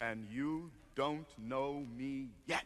And you don't know me yet.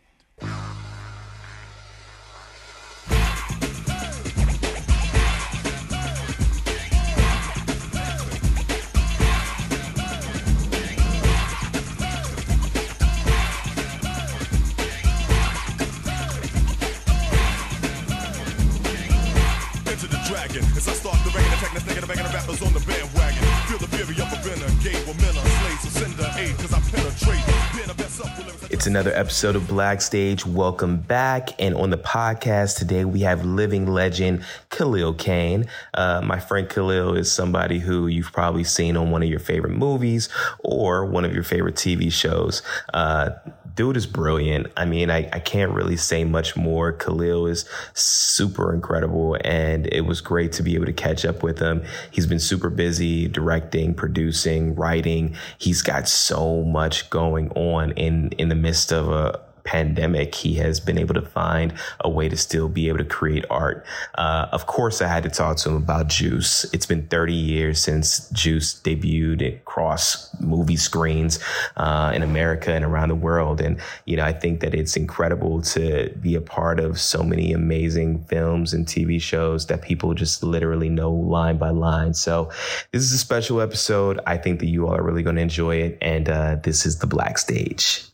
Another episode of Black Stage. Welcome back. And on the podcast today, we have living legend Khalil Kain. Uh, my friend Khalil is somebody who you've probably seen on one of your favorite movies or one of your favorite TV shows. Uh, dude is brilliant. I mean, I, I can't really say much more. Khalil is super incredible, and it was great to be able to catch up with him. He's been super busy directing, producing, writing. He's got so much going on in in the midst of a pandemic, he has been able to find a way to still be able to create art. Uh, of course, I had to talk to him about Juice. It's been 30 years since Juice debuted across movie screens uh, in America and around the world. And, you know, I think that it's incredible to be a part of so many amazing films and TV shows that people just literally know line by line. So this is a special episode. I think that you all are really going to enjoy it. And uh, this is the Black Stage.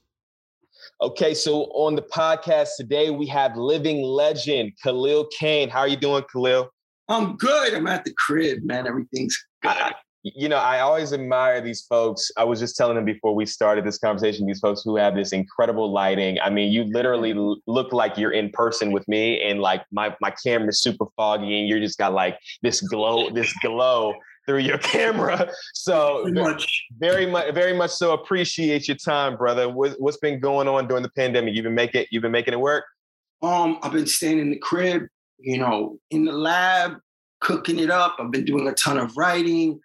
Okay, so on the podcast today, we have living legend Khalil Kain. How are you doing, Khalil? I'm good. I'm at the crib, man. Everything's good. You know, I always admire these folks. I was just telling them before we started this conversation, these folks who have this incredible lighting. I mean, you literally look like you're in person with me, and like my my camera's super foggy, and you're just got like this glow, this glow through your camera. So Pretty much. very much, very much so appreciate your time, brother. What, what's been going on during the pandemic? You've been making you've been making it work. Um, I've been staying in the crib, you know, in the lab, cooking it up. I've been doing a ton of writing,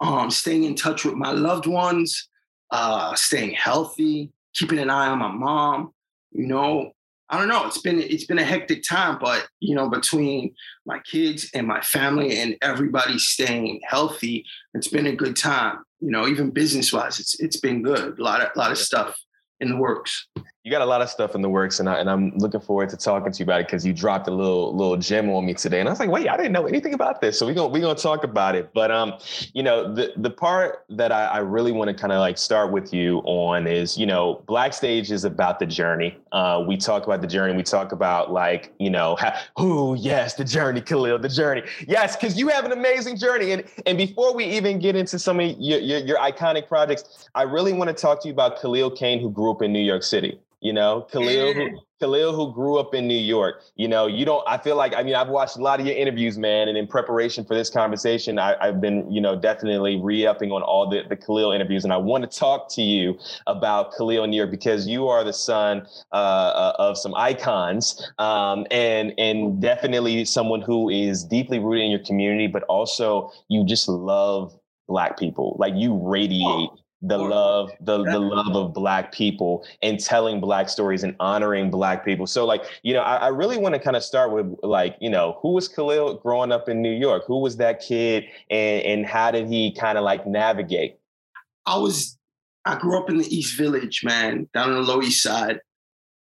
um, staying in touch with my loved ones, uh, staying healthy, keeping an eye on my mom. You know, I don't know. It's been it's been a hectic time, but you know, between my kids and my family and everybody staying healthy, it's been a good time. You know, even business wise, it's it's been good. A lot of lot of stuff in the works. You got a lot of stuff in the works, and I, and I'm looking forward to talking to you about it because you dropped a little little gem on me today, and I was like, wait, I didn't know anything about this, so we're gonna we're gonna talk about it. But um, you know, the the part that I, I really want to kind of like start with you on is, you know, Black Stage is about the journey. Uh, we talk about the journey. We talk about like, you know, oh yes, the journey, Khalil, the journey, yes, because you have an amazing journey. And and before we even get into some of your, your your iconic projects, I really want to talk to you about Khalil Kain, who grew up in New York City. You know, Khalil, who, Khalil, who grew up in New York. You know, you don't. I feel like I mean, I've watched a lot of your interviews, man, and in preparation for this conversation, I, have been, you know, definitely re-upping on all the the Khalil interviews, and I want to talk to you about Khalil New York because you are the son uh, of some icons, um, and and definitely someone who is deeply rooted in your community, but also you just love Black people. Like you radiate the love the, the love of black people and telling black stories and honoring black people so like you know i, I really want to kind of start with like you know who was khalil growing up in new york who was that kid and and how did he kind of like navigate I was I grew up in the East Village, man, down on the Lower East Side.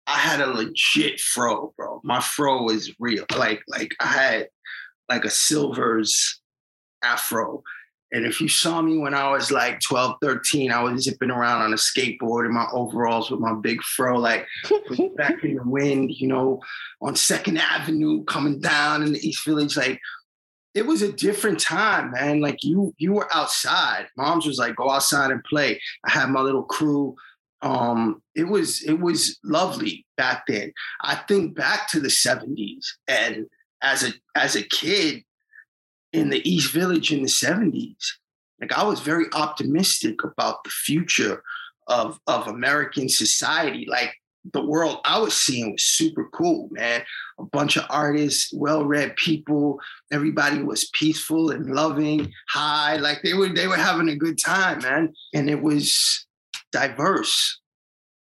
I had a legit fro, bro. My fro was real. Like, like I had like a silvers afro. And if you saw me when I was like 12, 13, I was zipping around on a skateboard in my overalls with my big fro, like back in the wind, you know, on Second Avenue, coming down in the East Village. Like it was a different time, man. Like you, you were outside. Mom's was like, go outside and play. I had my little crew. Um, it was it was lovely back then. I think back to the 70s and as a as a kid in the East Village in the 70s, like I was very optimistic about the future of of American society. Like the world I was seeing was super cool, man. A bunch of artists, well-read people. Everybody was peaceful and loving, high. Like they were they were having a good time, man. And it was diverse.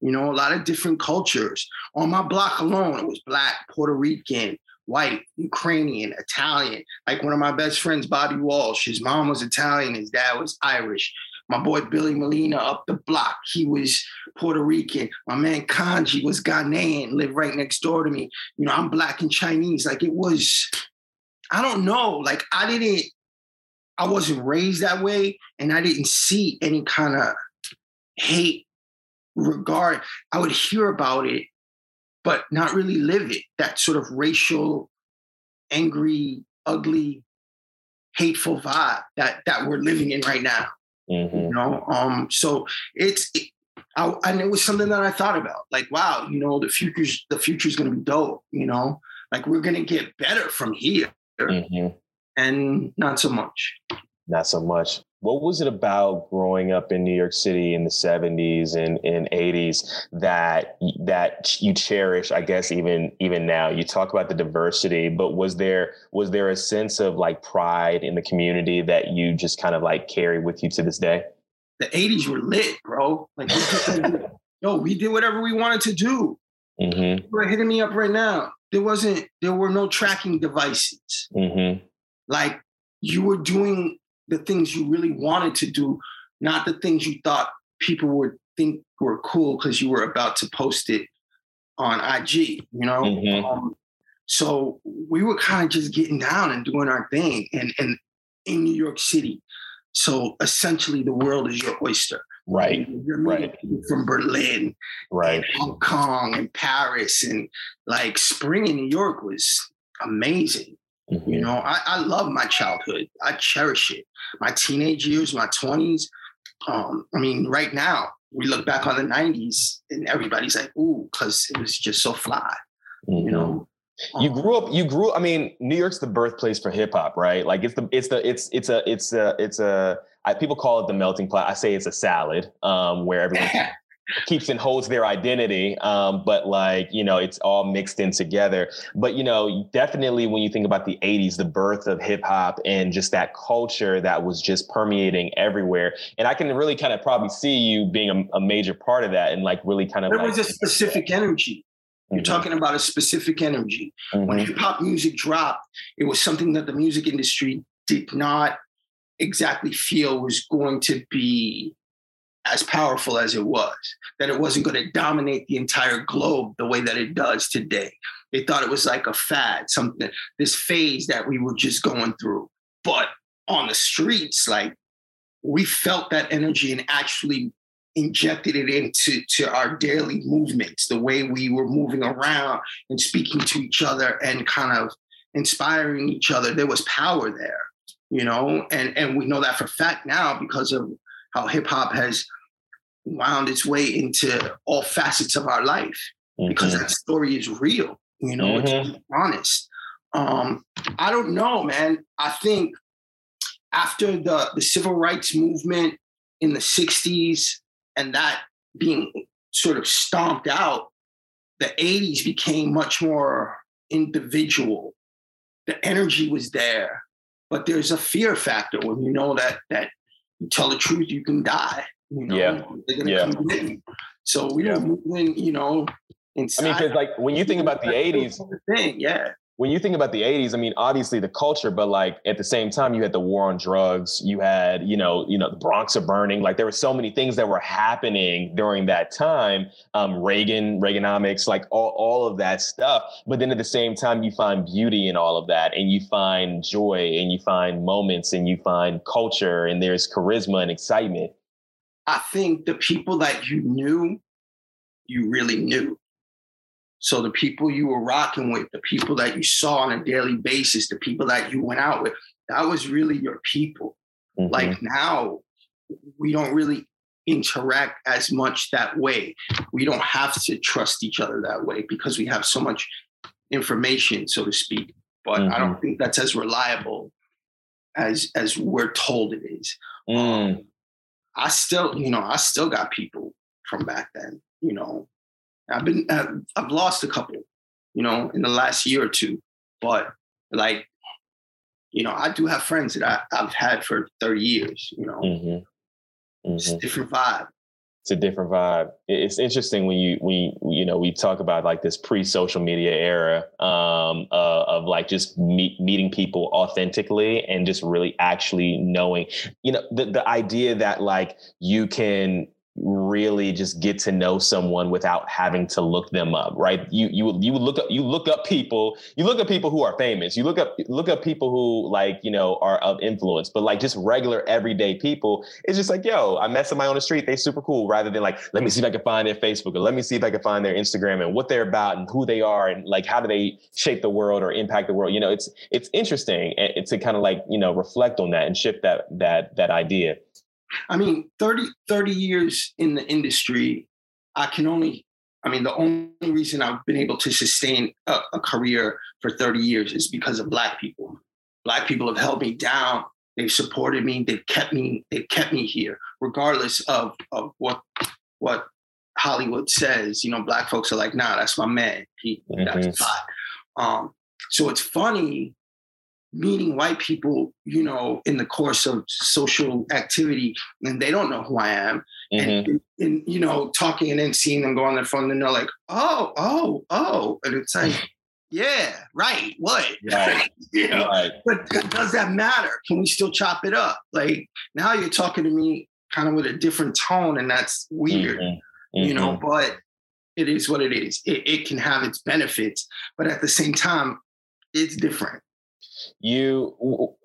You know, a lot of different cultures. On my block alone, it was black, Puerto Rican, white, Ukrainian, Italian. Like one of my best friends, Bobby Walsh, his mom was Italian, his dad was Irish. My boy Billy Molina up the block, he was Puerto Rican. My man Kanji was Ghanaian, lived right next door to me. You know, I'm black and Chinese. Like it was, I don't know. Like I didn't, I wasn't raised that way, and I didn't see any kind of hate regard. I would hear about it, but not really live it. That sort of racial, angry, ugly, hateful vibe that that we're living in right now. Mm-hmm. You know, um, so it's it, I, and it was something that I thought about. Like, wow, you know, the future's the future's gonna be dope. You know, like we're gonna get better from here, Mm-hmm. and not so much. Not so much. What was it about growing up in New York City in the 70s and, and 80s that that you cherish, I guess, even even now? You talk about the diversity, but was there was there a sense of like pride in the community that you just kind of like carry with you to this day? The '80s were lit, bro. Like, yo, we did whatever we wanted to do. Mm-hmm. You're hitting me up right now. There wasn't. There were no tracking devices. Mm-hmm. like you were doing the things you really wanted to do, not the things you thought people would think were cool because you were about to post it on IG, you know? Mhm. Um, so we were kind of just getting down and doing our thing and, and in New York City. So essentially the world is your oyster. Right. You're meeting right. people from Berlin Right. Hong Kong and Paris and like spring in New York was amazing. Mhm. You know, I, I love my childhood. I cherish it. My teenage years, my 20s. Um, I mean, right now, we look back on the 90s and everybody's like, ooh, because it was just so fly, Mhm. you know. You Um, grew up. You grew. I mean, New York's the birthplace for hip hop, right? Like it's the it's the it's it's a it's a it's a. I, people call it the melting pot. I say it's a salad, um, where everyone keeps and holds their identity. Um, but like you know, it's all mixed in together. But you know, definitely when you think about the '80s, the birth of hip hop and just that culture that was just permeating everywhere, and I can really kind of probably see you being a, a major part of that, and like really kind of there like was a specific energy. You're Mhm, talking about a specific energy. When mhm, hip hop music dropped, it was something that the music industry did not exactly feel was going to be as powerful as it was, that it wasn't going to dominate the entire globe the way that it does today. They thought it was like a fad, something, this phase that we were just going through. But on the streets, like we felt that energy and actually injected it into to our daily movements, the way we were moving around and speaking to each other and kind of inspiring each other. There was power there, you know, and and we know that for fact now because of how hip hop has wound its way into all facets of our life because mhm. that story is real, you know, it's honest. Um, I don't know, man. I think after the, the civil rights movement in the 60s and that being sort of stomped out, the 80s became much more individual. The energy was there, but there's a fear factor when you know that that you tell the truth, you can die. You know, Yeah. they're gonna Yeah. come get you. So we Yeah. were moving, you know, inside. I mean, because like when you think about the '80s, thing, yeah. When you think about the 80s, I mean, obviously the culture, but like at the same time, you had the war on drugs, you had, you know, you know, the Bronx are burning. Like there were so many things that were happening during that time. Um, Reagan, Reaganomics, like all, all of that stuff. But then at the same time, you find beauty in all of that and you find joy and you find moments and you find culture and there's charisma and excitement. I think the people that you knew, you really knew. So the people you were rocking with, the people that you saw on a daily basis, the people that you went out with, that was really your people. Mhm. Like now, we don't really interact as much that way. We don't have to trust each other that way because we have so much information, so to speak. But I don't think that's as reliable as as we're told it is. Mm, I still, you know, I still got people from back then. You know, I've been, I've, I've lost a couple, you know, in the last year or two, but like, you know, I do have friends that I, I've had for 30 years. You know, mhm, it's a mhm. different vibe. It's a different vibe. It's interesting when you we you know we talk about like this pre-social media era um, uh, of like just meet, meeting people authentically and just really actually knowing. You know the the idea that like you can really just get to know someone without having to look them up right? You you you look up you look up people you look at people who are famous. You look up look up people who like you know are of influence. But like just regular everyday people it's just like yo i met somebody on the street they super cool rather than like let me see if i can find their facebook or let me see if i can find their instagram and what they're about and who they are and like how do they shape the world or impact the world? You know it's it's interesting eh, to kind of like you know reflect on that and shift that that that idea I mean, 30, 30 years in the industry, I can only, I mean, the only reason I've been able to sustain a, a career for 30 years is because of Black people. Black people have held me down. They've supported me. They've kept me. They've kept me here, regardless of of what what Hollywood says. You know, black folks are like, nah, that's my man. He mm-hmm. that's hot. Um, so it's funny meeting white people, you know, in the course of social activity, and they don't know who I am. Mm-hmm. And, and, you know, talking and then seeing them go on their phone, and they're like, oh, oh, oh. And it's like, yeah, right. What? Right. you know, right. but does that matter? Can we still chop it up? Like now you're talking to me kind of with a different tone, and that's weird. Mm-hmm. Mm-hmm. You know, mm-hmm. but it is what it is. It, it can have its benefits, but at the same time, it's different. You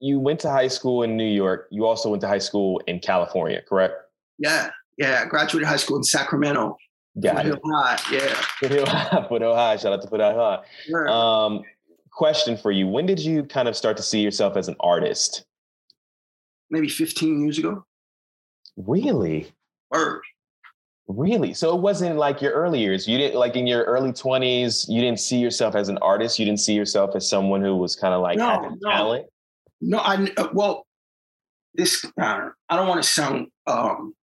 you went to high school in New York. You also went to high school in California, correct? Yeah, yeah. I graduated high school in Sacramento. Got Foothill High, yeah. Foothill High, Foothill High. Shout out to Foothill High. Sure. Um, question for you: When did you kind of start to see yourself as an artist? Maybe 15 years ago. Really? Word. Really? So it wasn't like your early years. You didn't like in your early 20s, you didn't see yourself as an artist. You didn't see yourself as someone who was kind of like no, having no. talent. No, I uh, well, this uh, I don't want to sound um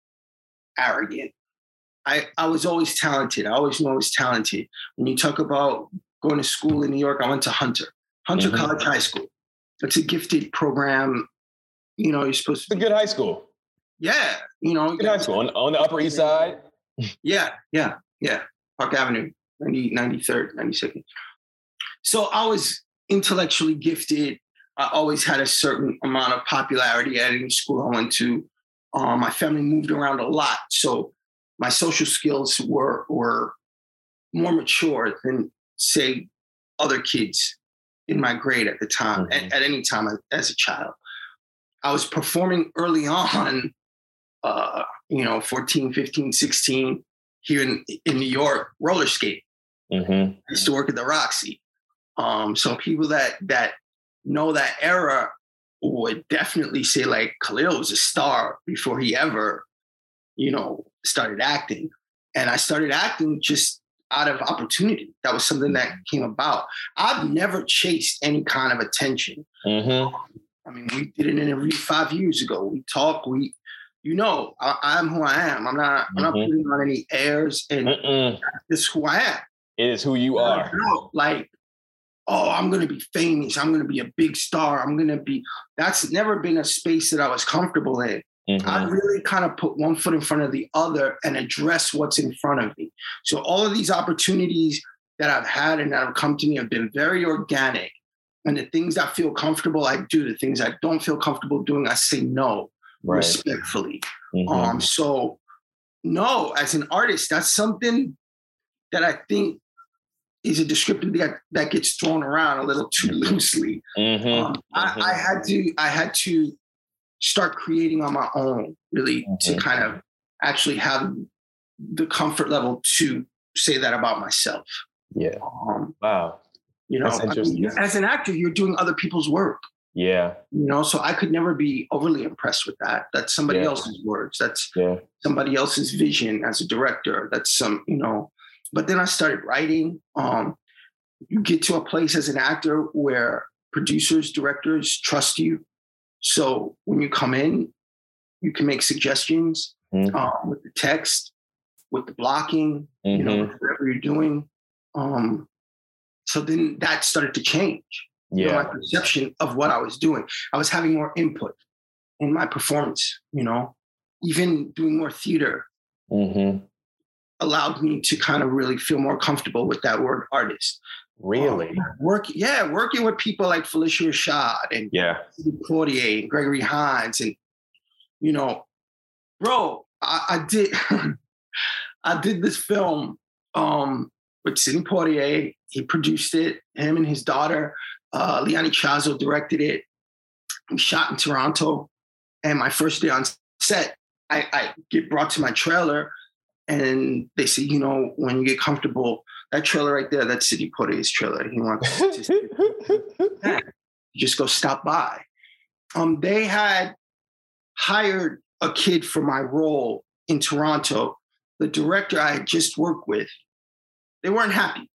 arrogant. I I was always talented. I always knew I was talented. When you talk about going to school in New York, I went to Hunter, Hunter mm-hmm. College High School. It's a gifted program. You know, you're supposed to. It's a good high school. Yeah, you know, good high school on, on the Upper East Side. Yeah, yeah, yeah. Park Avenue, 90, 93rd, 92nd. So I was intellectually gifted. I always had a certain amount of popularity at any school I went to. Um, my family moved around a lot, so my social skills were were more mature than say other kids in my grade at the time. Mm-hmm. At, at, any time as a child, I was performing early on uh, you know, 14, 15, 16 here in, in New York, roller skate. Mm-hmm. I used to work at the Roxy. Um, so people that that know that era would definitely say like Khalil was a star before he ever, you know, started acting. And I started acting just out of opportunity. That was something that came about. I've never chased any kind of attention. Mm-hmm. I mean, we did an interview five years ago. We talked. We you know, I, am who I am. I'm not. Mm-hmm. I'm not mm-hmm. putting on any airs, and Mm-mm. this who I am. It is who you are. Like, oh, I'm going to be famous. I'm going to be a big star. I'm going to be. That's never been a space that I was comfortable in. Mm-hmm. I really kind of put one foot in front of the other and address what's in front of me. So all of these opportunities that I've had and that have come to me have been very organic. And the things I feel comfortable, I do. The things I don't feel comfortable doing, I say no right. respectfully. Mm-hmm. Um, so no, as an artist, that's something that I think is a descriptor that that gets thrown around a little too loosely. Mm-hmm. Um, mm-hmm. I, I, had to I had to start creating on my own, really, to mm-hmm. kind of actually have the comfort level to say that about myself. Yeah. Um, wow. You know, I mean, as an actor, you're doing other people's work. Yeah. You know, so I could never be overly impressed with that. That's somebody yeah. else's words. That's yeah. somebody else's vision as a director. That's some, you know. But then I started writing. Um, you get to a place as an actor where producers, directors trust you. So when you come in, you can make suggestions mm-hmm. uh, with the text, with the blocking, mm-hmm. you know, mm-hmm. whatever you're doing. Um, so then that started to change yeah. You know, my perception of what I was doing. I was having more input in my performance, you know, even doing more theater. Mm-hmm. allowed me to kind of really feel more comfortable with that word artist. Really? Um, work, yeah, working with people like Phylicia Rashad and Yeah. Claudier and Gregory Hines and you know, bro, I, I did I did this film um with Sidney Poitier. He produced it, him and his daughter, uh Leon Ichaso directed it. We shot in Toronto. And my first day on set, I, I get brought to my trailer and they say, you know, when you get comfortable, that trailer right there, that's Sidney Poitier's trailer. He wants to just go stop by. Um, they had hired a kid for my role in Toronto. The director I had just worked with, they weren't happy.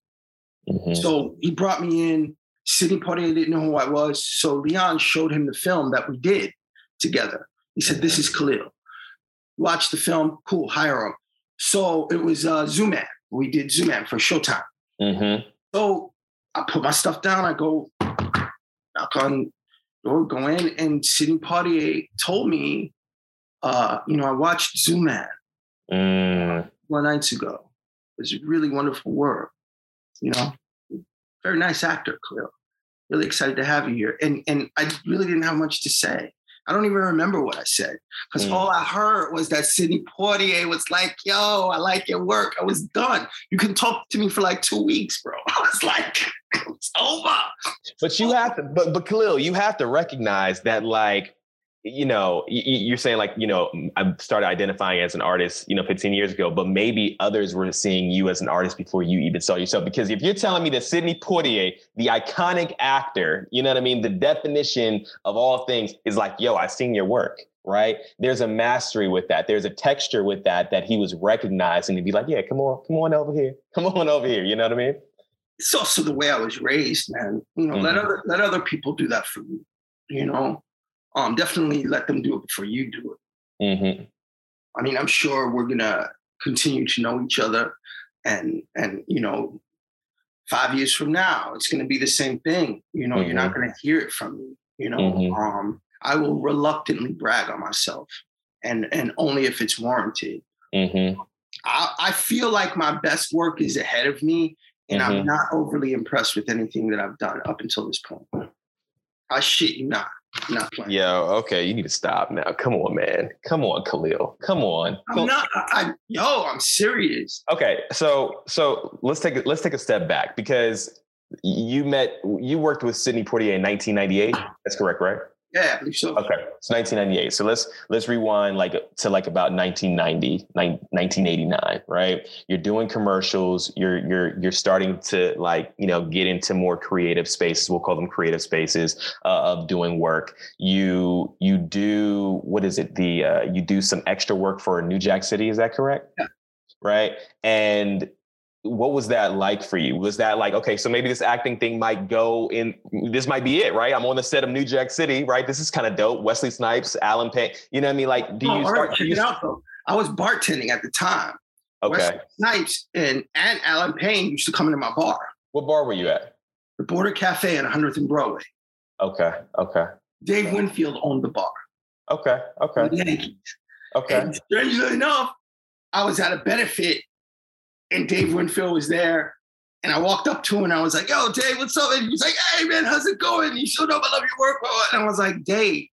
Mhm. So he brought me in. Sidney Poitier didn't know who I was. So Leon showed him the film that we did together. He said, This is Khalil. Watch the film, cool, hire him. So it was uh, Zooman. We did Zooman for Showtime. Mhm. So I put my stuff down. I go knock on door, go in, and Sidney Poitier told me, uh, you know, I watched Zooman Mm. one nights ago. It was a really wonderful work. You know, very nice actor, Khalil. Really excited to have you here. And and I really didn't have much to say. I don't even remember what I said because Mm. all I heard was that Sidney Poitier was like, "Yo, I like your work." I was done. You can talk to me for like two weeks, bro. I was like, "It's over." But you have to, but but Khalil, you have to recognize that, like, you know, you're saying like, you know, I started identifying as an artist, you know, 15 years ago, but maybe others were seeing you as an artist before you even saw yourself. Because if you're telling me that Sidney Poitier, the iconic actor, you know what I mean, the definition of all things is like, yo, I've seen your work. Right. There's a mastery with that. There's a texture with that that he was recognizing to be like, yeah, come on, come on over here. Come on over here. You know what I mean? It's also the way I was raised, man. You know, let Mhm. other let other people do that for you. You know, um, definitely let them do it before you do it. Mm-hmm. I mean, I'm sure we're gonna continue to know each other, and and you know, five years from now, it's gonna be the same thing. You know, you're not gonna hear it from me. You know, Mhm. um, I will reluctantly brag on myself, and and only if it's warranted. Mm-hmm. I, I feel like my best work is ahead of me, and. I'm not overly impressed with anything that I've done up until this point. I shit you not, not playing. Yo, okay, you need to stop now. Come on, man. Come on, Khalil. Come on. I'm not. I, I, yo, I'm serious. Okay, so so let's take let's take a step back because you met you worked with Sidney Poitier in 1998. That's correct, right? Yeah, I believe so. Okay, it's 1998. So let's let's rewind like to like about 1990, nine- 1989, right? You're doing commercials. You're you're you're starting to like you know get into more creative spaces. We'll call them creative spaces uh, of doing work. You you do what is it? The uh, you do some extra work for New Jack City. Is that correct? Yeah. Right. And what was that like for you? Was that like, okay, so maybe this acting thing might go in, this might be it, right? I'm on the set of New Jack City, right? This is kind of dope. Wesley Snipes, Allen Payne, you know what I mean? Like, do Oh, you start? right, do check you- it out though. I was bartending at the time. okay. Wesley Snipes and and Allen Payne used to come into my bar, What bar were you at? the Border Cafe on 100th and Broadway. Okay. Okay. Dave Winfield owned the bar. Okay. Okay. The Yankees. Okay. And strangely enough, I was at a benefit and Dave Winfield was there. And I walked up to him and I was like, yo, Dave, what's up? And he was like, hey, man, how's it going? You showed up. I love your work. And I was like, Dave,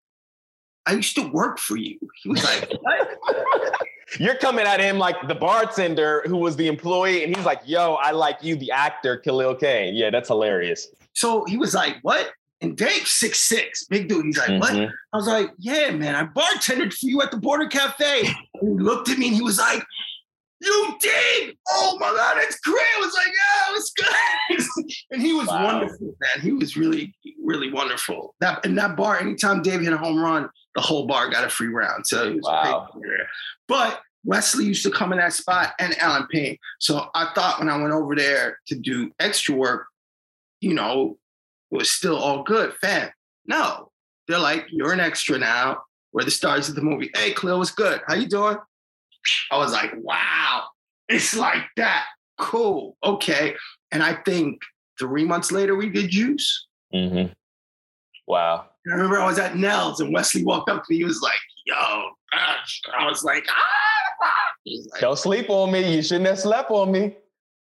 I used to work for you. He was like, what? You're coming at him like the bartender who was the employee, and he's like, yo, I like you, the actor, Khalil Kain. Yeah, that's hilarious. so he was like, what? And Dave, six six, big dude. He's like, what? Mhm. I was like, yeah, man, I bartended for you at the Border Cafe. And he looked at me and he was like, you did? Oh my God, that's great. I was like, yeah, it was good. and he was Wow. wonderful, man. He was really, really wonderful. That and that bar, anytime Dave hit a home run, the whole bar got a free round. So it was Wow. But Wesley used to come in that spot and Allen Payne. So I thought when I went over there to do extra work, you know, it was still all good. Fam, no. They're like, you're an extra now. We're the stars of the movie. Hey, Khalil, what's good? How you doing? I was like, wow, it's like that. Cool. Okay. And I think three months later, we did Juice. Mhm. Wow. And I remember I was at Nell's and Wesley walked up to me. He was like, yo, gosh. I was like, ah, He's like, Don't sleep on me. You shouldn't have slept on me.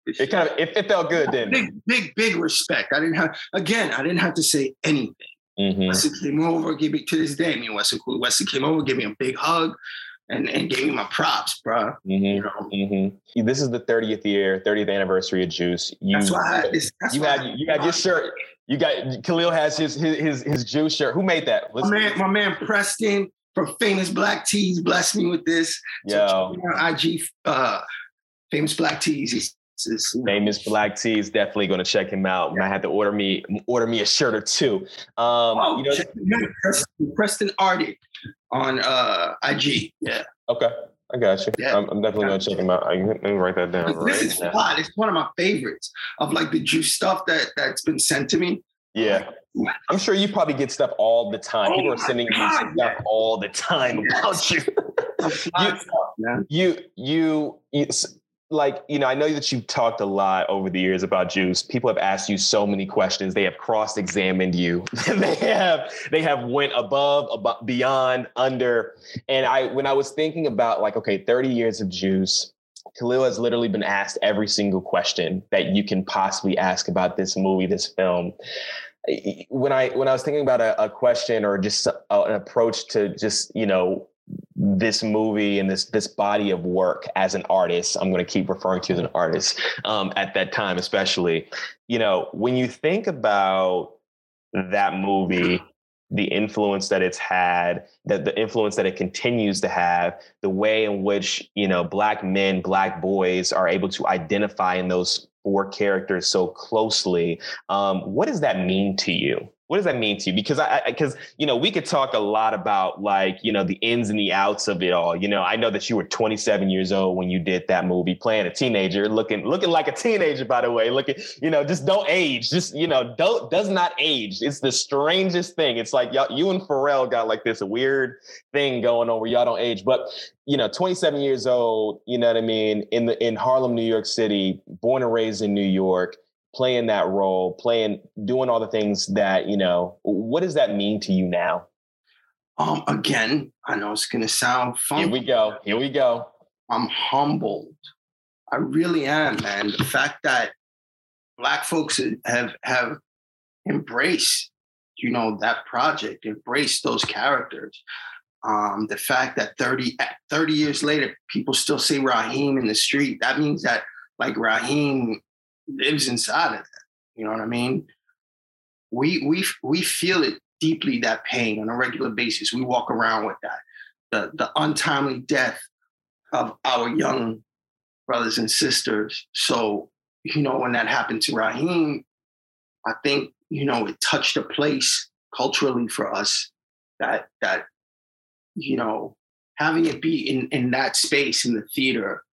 It kind of it, it felt good, didn't big, big, big respect. I didn't have again. I didn't have to say anything. Mhm. Wesley came over, gave me to this day. Me and Wesley. Wesley came over, gave me a big hug, and and gave me my props, bro. Mm-hmm, You know, Mm-hmm. This is the 30th year, 30th anniversary of Juice. You, that's why I had this. That's you why had I- you got your shirt. You got Khalil has his his his, his Juice shirt. Who made that? My Let's- man, my man Preston from Famous Black Tees blessed me with this. Yo, check IG, uh, Famous Black Tees. It's, famous Black T is definitely going to check him out. I had to order me order me a shirt or two. Um, Oh, you know, check me out, Preston, Preston Arctic on uh, IG. Yeah, okay, I got you. Yeah. I'm, I'm definitely going to check him out. I, me write that down right this is now. fun. It's one of my favorites of like the juice stuff that that's been sent to me. Yeah, I'm sure you probably get stuff all the time. Oh People are sending you stuff yeah. all the time about you. Fun stuff, man. you you you s- like you know i know that you've talked a lot over the years about juice. People have asked you so many questions. They have cross-examined you. They have they have went above above beyond under. And i when i was thinking about like okay 30 years of juice Khalil has literally been asked every single question that you can possibly ask about this movie, this film. When I when I was thinking about a, a question or just a, an approach to just you know this movie and this this body of work as an artist i'm going to keep referring to as an artist um, at that time especially. You know when you think about that movie the influence that it's had that the influence that it continues to have the way in which you know black men black boys are able to identify in those four characters so closely um, what does that mean to you what does that mean to you? Because I, because you know, we could talk a lot about like you know the ins and the outs of it all. You know, I know that you were 27 years old when you did that movie, playing a teenager, looking looking like a teenager, by the way. Looking, you know, just don't age. Just you know, don't does not age. It's the strangest thing. It's like y'all, you and Pharrell got like this weird thing going on where y'all don't age. But you know, 27 years old. You know what I mean? In the in Harlem, New York City, born and raised in New York playing that role, playing, doing all the things that, you know, what does that mean to you now? Um, again, I know it's gonna sound funny. Here we go. Here we go. I'm humbled. I really am, man. The fact that black folks have have embraced, you know, that project, embraced those characters. Um, the fact that 30, 30 years later, people still say Raheem in the street, that means that like Raheem lives inside of that. You know what I mean? We we we feel it deeply that pain on a regular basis. We walk around with that. The the untimely death of our young brothers and sisters. So, you know, when that happened to Raheem, I think, you know, it touched a place culturally for us that that, you know, having it be in in that space in the theater,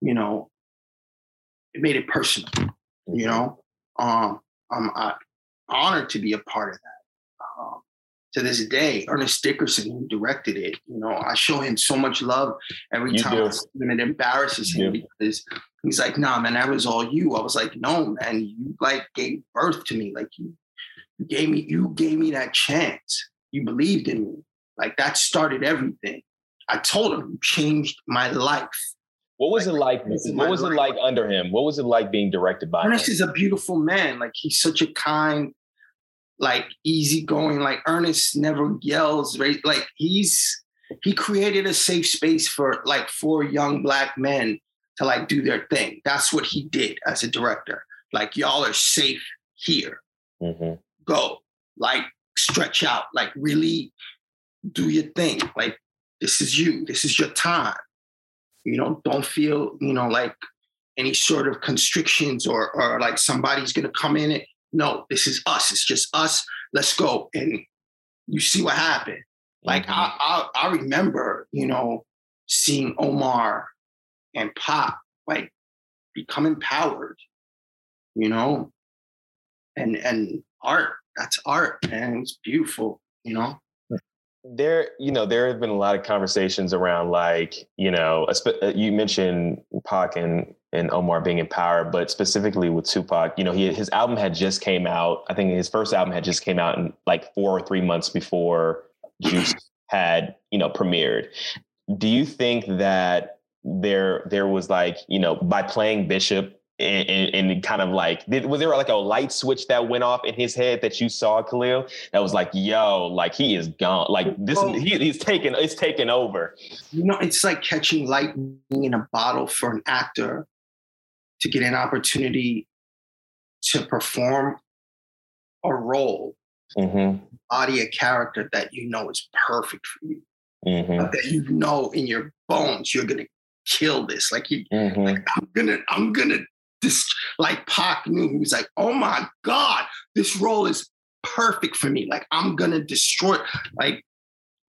you know, it made it personal. You know, um, I'm I, honored to be a part of that. Um, to this day, Ernest Dickerson, who directed it, you know, I show him so much love every You time do. I see him. It embarrasses him do. because he's like, "Nah, man, that was all you." I was like, "No, man, you like gave birth to me. Like you, you gave me, you gave me that chance. You believed in me. Like that started everything." I told him, "You changed my life." What was it like? What was it like under him? What was it like being directed by him? Ernest is a beautiful man. Like he's such a kind, like easygoing. Like Ernest never yells. Right? Like he's he created a safe space for like four young black men to like do their thing. That's what he did as a director. Like y'all are safe here. Mhm. Go like stretch out. Like really do your thing. Like this is you. This is your time. You know, don't feel you know like any sort of constrictions or or like somebody's gonna come in it. No, this is us. It's just us. Let's go. And you see what happened. Like Mhm. I, I I remember, you know, seeing Omar and Pop like become empowered, you know, and and art. That's art, and it's beautiful, you know. There you know there have been a lot of conversations around like you know uh, you mentioned Pac and and Omar being in power but specifically with Tupac you know he his album had just came out. I think his first album had just came out in like 4 or 3 months before Juice had you know premiered. Do you think that there there was like you know by playing Bishop and, and, and, kind of like did, was there like a light switch that went off in his head that you saw Khalil that was like yo like he is gone like this oh. he, he's taken it's taken over you know it's like catching lightning in a bottle for an actor to get an opportunity to perform a role mm-hmm. body a character that you know is perfect for you mm-hmm. that you know in your bones you're gonna kill this like you mm-hmm. like i'm gonna i'm gonna this like Pac knew he was like, oh my God, this role is perfect for me. Like I'm gonna destroy like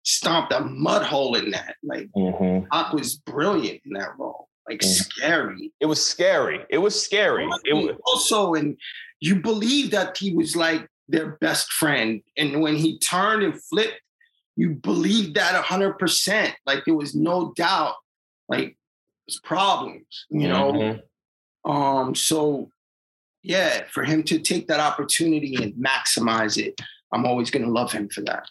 stomp a mud hole in that. Like mm-hmm. Pac was brilliant in that role. Like mm-hmm. scary. It was scary. It was scary. It was also and you believe that he was like their best friend. And when he turned and flipped, you believed that hundred percent. Like there was no doubt. Like there's problems, you know. Mm-hmm. Um, so yeah, for him to take that opportunity and maximize it, I'm always going to love him for that.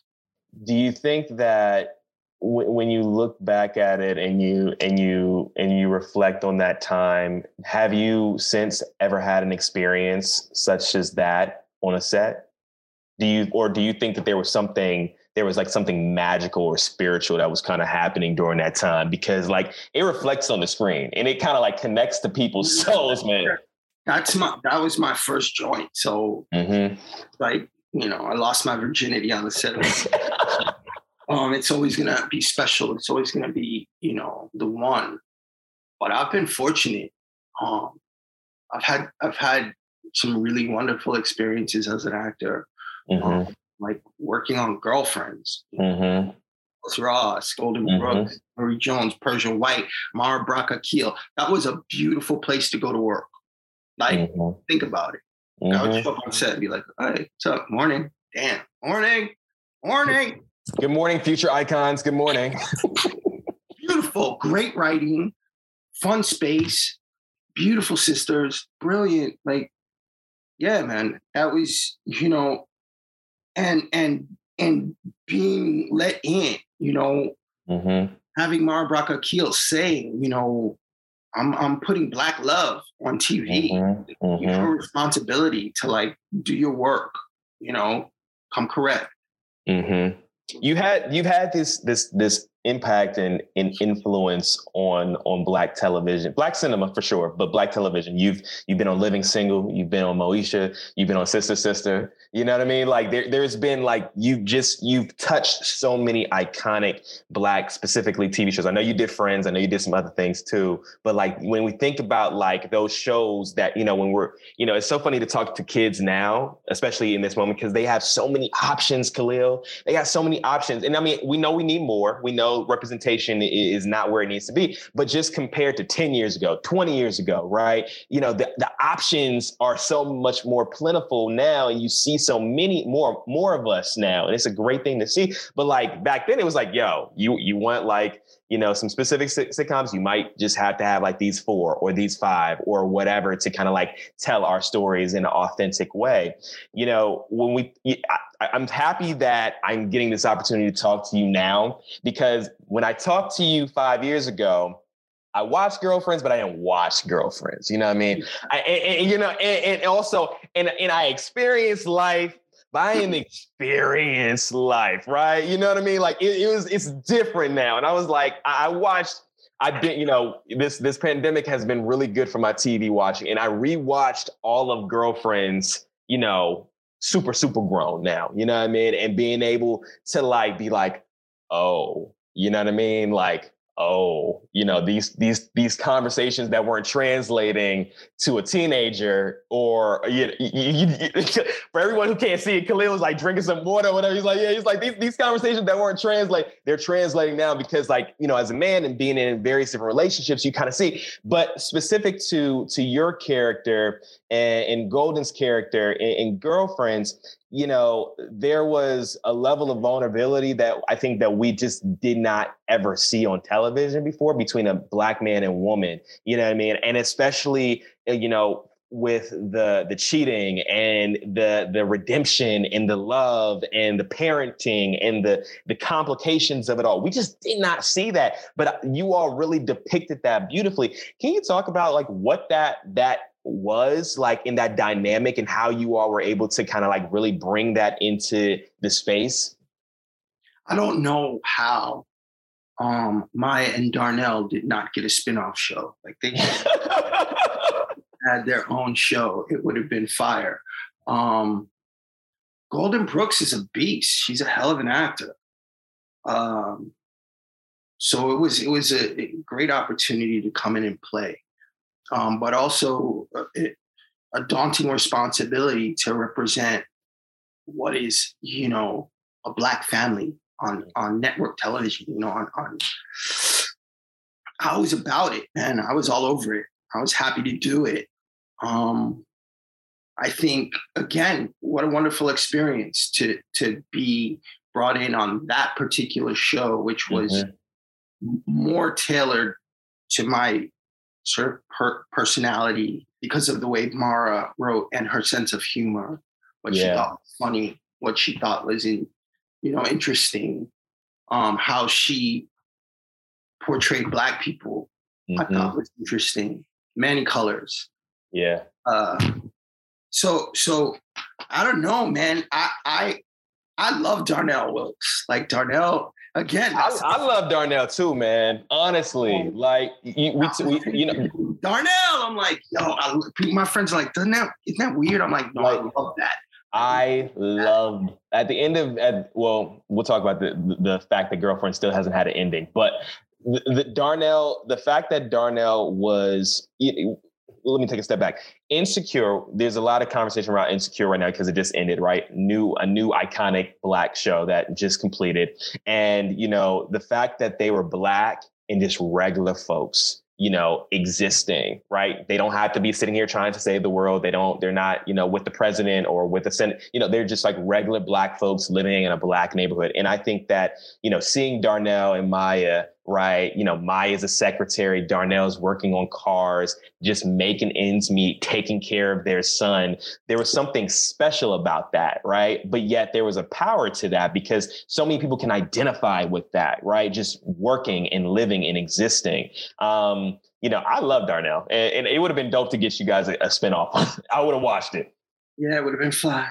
Do you think that w- when you look back at it and you and you and you reflect on that time, have you since ever had an experience such as that on a set? Do you or do you think that there was something there was like something magical or spiritual that was kind of happening during that time because like it reflects on the screen and it kind of like connects to people's souls, man. That's my that was my first joint. So mm-hmm. like, you know, I lost my virginity on the set um, it's always gonna be special. It's always gonna be, you know, the one. But I've been fortunate. Um, I've had I've had some really wonderful experiences as an actor. Mm-hmm. Um, like working on girlfriends. Mm-hmm. Ross, Golden mm-hmm. Brooks, Marie Jones, Persia White, Mara Brock Akil. That was a beautiful place to go to work. Like, mm-hmm. think about it. Mm-hmm. I would mm-hmm. show up on set and be like, hey, what's up? Morning. Damn. Morning. Morning. Good morning, future icons. Good morning. beautiful. Great writing. Fun space. Beautiful sisters. Brilliant. Like, yeah, man. That was, you know, and and and being let in, you know, mm-hmm. having Mara Brock Akil saying, you know, I'm I'm putting black love on TV. Mm-hmm. Mm-hmm. You have a responsibility to like do your work, you know, come correct. Mm-hmm. You had you've had this this this impact and, and influence on on black television black cinema for sure but black television. You've you've been on living single you've been on moesha you've been on sister sister. You know what i mean? Like there, there's been like you just you've touched so many iconic black specifically tv shows. I know you did friends i know you did some other things too but like when we think about like those shows that you know when we're you know it's so funny to talk to kids now especially in this moment because they have so many options khalil. They got so many options. And i mean we know we need more. We know representation is not where it needs to be. But just compared to 10 years ago, 20 years ago, right? You know, the, the options are so much more plentiful now, and you see so many more more of us now. And it's a great thing to see. But like back then, it was like, yo, you you want like you know some specific sitcoms you might just have to have like these four or these five or whatever to kind of like tell our stories in an authentic way you know when we I, i'm happy that i'm getting this opportunity to talk to you now because when i talked to you five years ago I watched Girlfriends, but I didn't watch Girlfriends. You know what I mean? Hmm. I, and, and, you know, and, and also, and, and I experienced life I am experienced life, right? You know what I mean? Like it, it was, it's different now. And I was like, I, watched, I've been, you know, this this pandemic has been really good for my TV watching, and I rewatched all of Girlfriends, you know, super super grown now. You know what I mean? And being able to like be like, oh, you know what I mean? Like, oh, you know, these these these conversations that weren't translating to a teenager, or you, you, you, for everyone who can't see it, Khalil was like drinking some water, or whatever. He's like, yeah, he's like these these conversations that weren't translate, they're translating now because, like, you know, as a man and being in various different relationships, you kind of see. But specific to to your character and, Golden's character and girlfriends, you know, there was a level of vulnerability that I think that we just did not ever see on television before between a black man and woman. You know what I mean? And especially, uh, you know, with the the cheating and the the redemption and the love and the parenting and the the complications of it all. We just did not see that, but you all really depicted that beautifully. Can you talk about like what that that was like in that dynamic and how you all were able to kind of like really bring that into the space? I don't know how um, Maya and Darnell did not get a spin-off show. Like they had their own show, it would have been fire. Um, Golden Brooks is a beast. She's a hell of an actor. Um, so it was it was a, a great opportunity to come in and play, um, but also a, a daunting responsibility to represent what is you know a black family on on network television. You know, on on. I was about it, man. I was all over it. I was happy to do it. Um, I think again, what a wonderful experience to to be brought in on that particular show, which was mm-hmm. more tailored to my sort of per- personality because of the way Mara wrote and her sense of humor, what yeah. she thought was funny, what she thought was in, you know, interesting, um, how she portrayed black people. Mm-hmm. I thought was interesting. Many colors. Yeah. Uh, so so I don't know, man. I I I love Darnell Wilkes. Like Darnell again. I, I love Darnell too, man. Honestly, oh. like you, we, we, you know, Darnell. I'm like, yo, I, my friends are like, doesn't that isn't that weird? I'm like, no, like, I love that. I loved at the end of at, well, we'll talk about the the fact that girlfriend still hasn't had an ending, but the, the Darnell, the fact that Darnell was let me take a step back. Insecure, there's a lot of conversation around Insecure right now because it just ended, right? New, a new iconic black show that just completed. And, you know, the fact that they were black and just regular folks you know, existing, right? They don't have to be sitting here trying to save the world. They don't, they're not, you know, with the president or with the Senate, you know, they're just like regular black folks living in a black neighborhood. And I think that, you know, seeing Darnell and Maya, right? You know, Maya's a secretary, Darnell's working on cars, just making ends meet, taking care of their son. There was something special about that, right? But yet there was a power to that because so many people can identify with that, right? Just working and living and existing. Um, you know, I love Darnell, and, and it would have been dope to get you guys a, a spinoff. I would have watched it. Yeah, it would have been fun.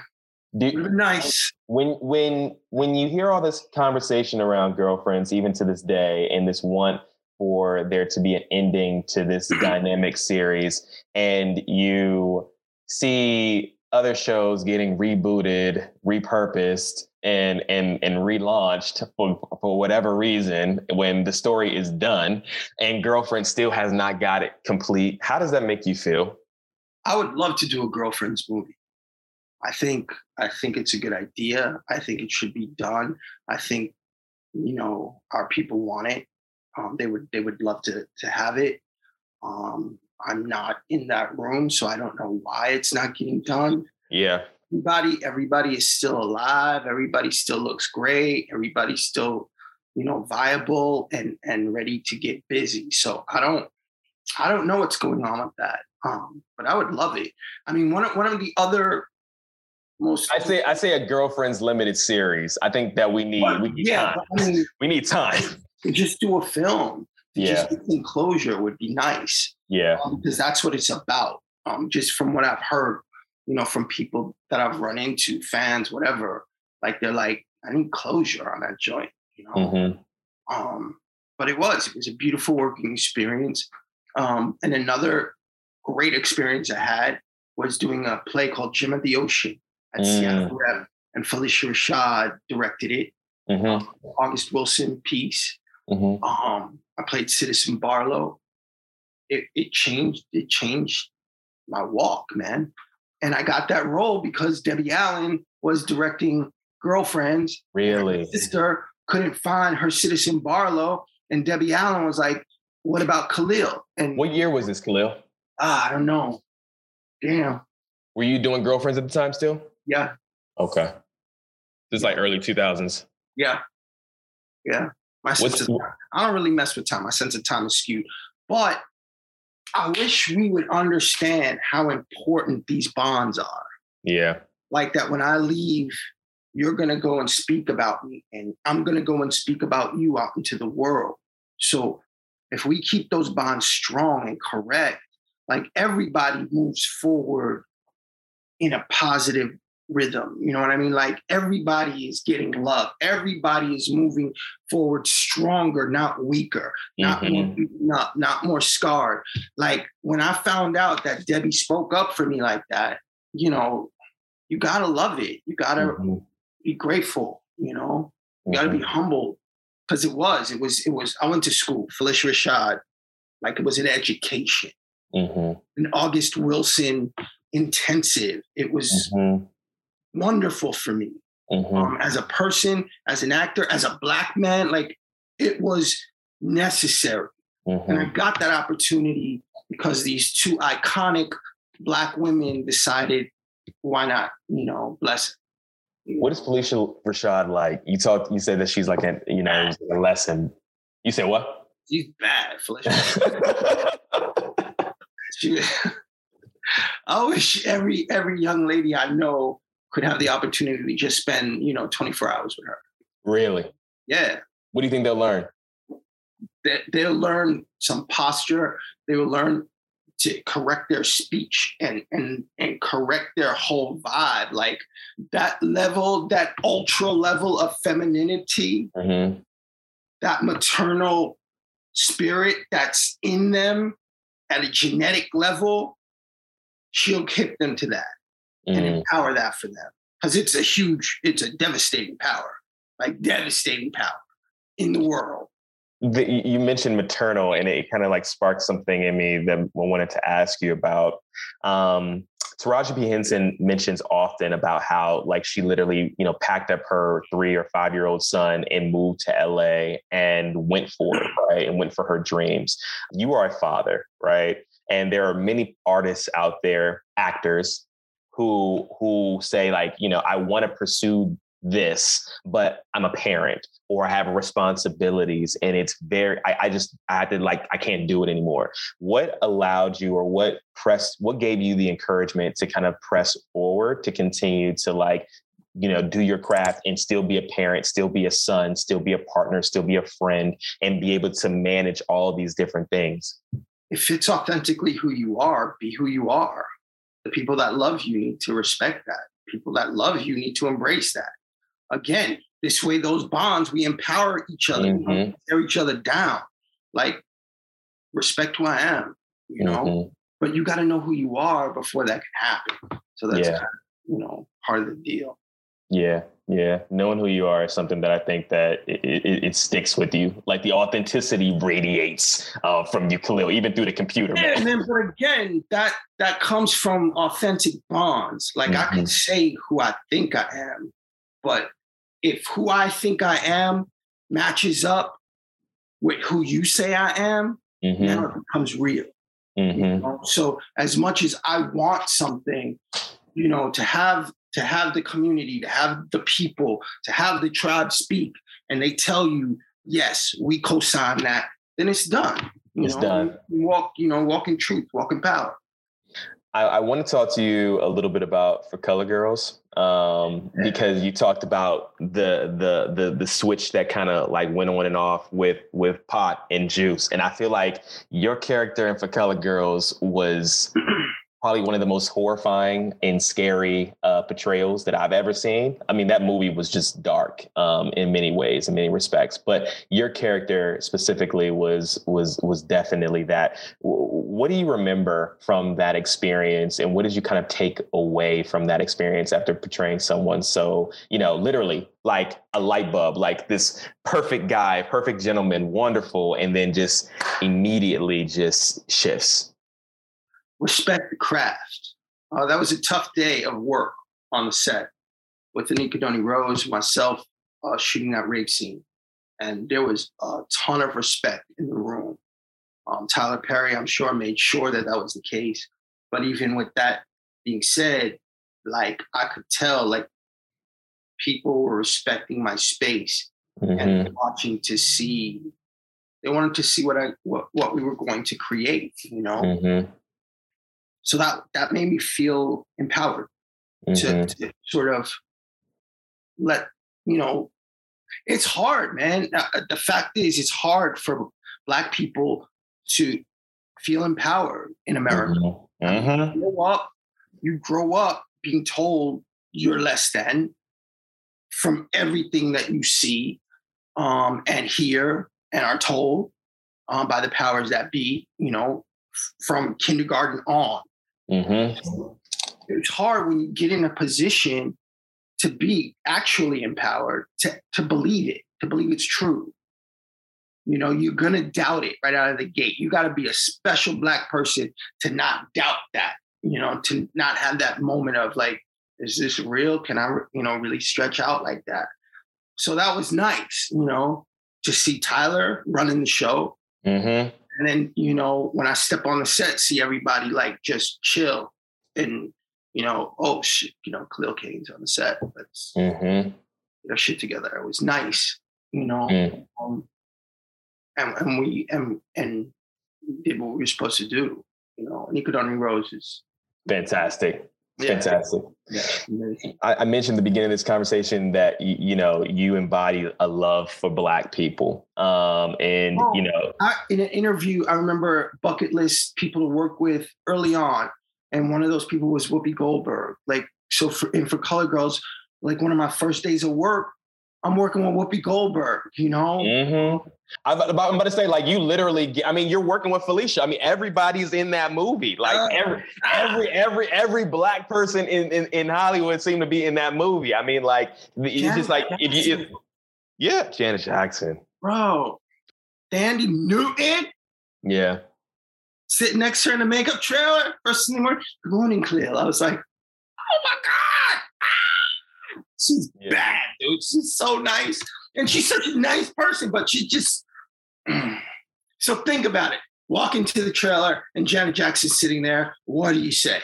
Do, nice. When when when you hear all this conversation around girlfriends, even to this day, and this want for there to be an ending to this dynamic series, and you see other shows getting rebooted, repurposed, and and and relaunched for for whatever reason when the story is done, and girlfriend still has not got it complete. How does that make you feel? I would love to do a girlfriend's movie. I think I think it's a good idea. I think it should be done. I think you know our people want it. Um, they would they would love to to have it. Um, I'm not in that room, so I don't know why it's not getting done. Yeah. Everybody, everybody is still alive. Everybody still looks great. Everybody's still, you know, viable and and ready to get busy. So I don't, I don't know what's going on with that. Um, but I would love it. I mean, one of one of the other most I say I say a girlfriend's limited series. I think that we need well, we need yeah, time. I mean, we need time. Just do a film. Yeah. Just closure would be nice. Yeah. Um, because that's what it's about. Um, just from what I've heard, you know, from people that I've run into, fans, whatever, like they're like, I need closure on that joint, you know. Mm-hmm. Um, but it was, it was a beautiful working experience. Um, and another great experience I had was doing a play called Gem of the Ocean at mm. Seattle Rep, and Phylicia Rashad directed it. Mm-hmm. August Wilson piece. Mm-hmm. Um, I played Citizen Barlow. It, it changed. It changed my walk, man. And I got that role because Debbie Allen was directing Girlfriends. Really? sister couldn't find her Citizen Barlow, and Debbie Allen was like, "What about Khalil?" And what year was this, Khalil? Ah, I don't know. Damn. Were you doing Girlfriends at the time still? Yeah. Okay. This is like early 2000s. Yeah. Yeah. My sense of, I don't really mess with time. My sense of time is skewed. But I wish we would understand how important these bonds are. Yeah. Like that when I leave, you're going to go and speak about me, and I'm going to go and speak about you out into the world. So if we keep those bonds strong and correct, like everybody moves forward in a positive rhythm. You know what I mean? Like everybody is getting love. Everybody is moving forward stronger, not weaker, not Mhm. more, not not more scarred. Like when I found out that Debbie spoke up for me like that, you know, you gotta love it. You gotta Mhm. be grateful. You know, you gotta Mm-hmm. be humble because it was. It was. It was. I went to school, Phylicia Rashad, like it was an education. Mhm. An August Wilson intensive. It was Mhm. Wonderful for me Mhm. um, as a person, as an actor, as a black man. Like it was necessary, and I got that opportunity because these two iconic black women decided, why not? You know, bless. it. What is Phylicia Rashad like? You talked. You said that she's like a you know a lesson. You said what? She's bad, Phylicia. She, I wish every every young lady I know could have the opportunity to just spend, you know, 24 hours with her. really? Yeah. What do you think they'll learn? They, they'll learn some posture. They will learn to correct their speech and and and correct their whole vibe. Like that level, that ultra level of femininity, Mhm. that maternal spirit that's in them at a genetic level, she'll hit them to that. And Mhm. empower that for them because it's a huge, it's a devastating power, like devastating power in the world. The, you you mentioned maternal, and it kind of like sparked something in me that I wanted to ask you about. Um, Taraji P. Henson mentions often about how like she literally, you know, packed up her three or five year old son and moved to LA and went for it, right? And went for her dreams. You are a father, right? And there are many artists out there, actors, who who say like, you know, I want to pursue this, but I'm a parent or I have responsibilities and it's very I, I just I had to like I can't do it anymore. What allowed you or what pressed what gave you the encouragement to kind of press forward to continue to like you know do your craft and still be a parent still be a son still be a partner still be a friend and be able to manage all these different things If it's authentically who you are, be who you are. The people that love you need to respect that. People that love you need to embrace that. Again, this way, those bonds, we empower each other, we don't tear each other down. Like, respect who I am, you know? Mhm. But you got to know who you are before that can happen. So that's, Yeah. kind of, you know, part of the deal. Yeah, yeah. Knowing who you are is something that I think that it, it, it sticks with you. Like the authenticity radiates uh, from you, Khalil, even through the computer. Yeah, and then, but again, that that comes from authentic bonds. Like I can say who I think I am, but if who I think I am matches up with who you say I am, Mhm, now it becomes real. you mhm, know? So as much as I want something, you know, to have to have the community, to have the people, to have the tribe speak, and they tell you, yes, we co-sign that, then it's done. You It's know, done. You walk, you know, walk in truth, walk in power. I, I want to talk to you a little bit about for Color Girls um, because you talked about the the the the switch that kind of like went on and off with with pot and juice, and I feel like your character in For Color Girls was probably one of the most horrifying and scary uh, portrayals that I've ever seen. I mean, that movie was just dark um, in many ways, in many respects. But your character specifically was was was definitely that. What do you remember from that experience, and what did you kind of take away from that experience after portraying someone so you know, literally like a light bulb, like this perfect guy, perfect gentleman, wonderful, and then just immediately just shifts. Respect the craft. Uh, that was a tough day of work on the set with Anika Noni Rose, myself, uh, shooting that rape scene, and there was a ton of respect in the room. Um, Tyler Perry, I'm sure, made sure that that was the case. But even with that being said, like I could tell, like people were respecting my space Mhm. and watching to see They wanted to see what I what, what we were going to create, you know. Mm-hmm. So that that made me feel empowered Mm-hmm. to, to sort of let you know. It's hard, man. Uh, The fact is, it's hard for Black people to feel empowered in America. Mm-hmm. You grow up, you grow up being told you're less than from everything that you see um, and hear and are told um, by the powers that be, you know, from kindergarten on. Mm-hmm. It's hard when you get in a position to be actually empowered, to, to believe it, to believe it's true. You know, you're gonna doubt it right out of the gate. You gotta be a special black person to not doubt that, you know, to not have that moment of like, is this real? Can I, you know, really stretch out like that? So that was nice, you know, to see Tyler running the show. Mm-hmm. And then, you know, when I step on the set, see everybody like just chill and, you know, oh shit, you know, Khalil Kain's on the set. Let's Mm-hmm. get our shit together. It was nice, you know. Mm. Um, and, and we and and did what we were supposed to do, you know. Anika Noni Rose is Fantastic. Yeah, Fantastic. yeah. I, I mentioned at the beginning of this conversation that you, you know you embody a love for Black people, um, and Oh. you know, I, in an interview, I remember bucket list people to work with early on, and one of those people was Whoopi Goldberg. Like, so for and for Color Girls, like one of my first days of work, I'm working with Whoopi Goldberg. You know, mhm. I'm, about, I'm about to say like you literally. get- I mean, you're working with Phylicia. I mean, everybody's in that movie. Like Uh, every every every every Black person in in, in Hollywood seemed to be in that movie. I mean, like it's just like if you, if, yeah, Janet Jackson. bro, Thandie Newton Yeah. sitting next to her in the makeup trailer. First thing in the morning, good morning, Cleo. I was like, oh my god! She's Yeah. bad, dude. She's so nice, and she's such a nice person, but she just. So think about it. Walk into the trailer and Janet Jackson's sitting there. What do you say?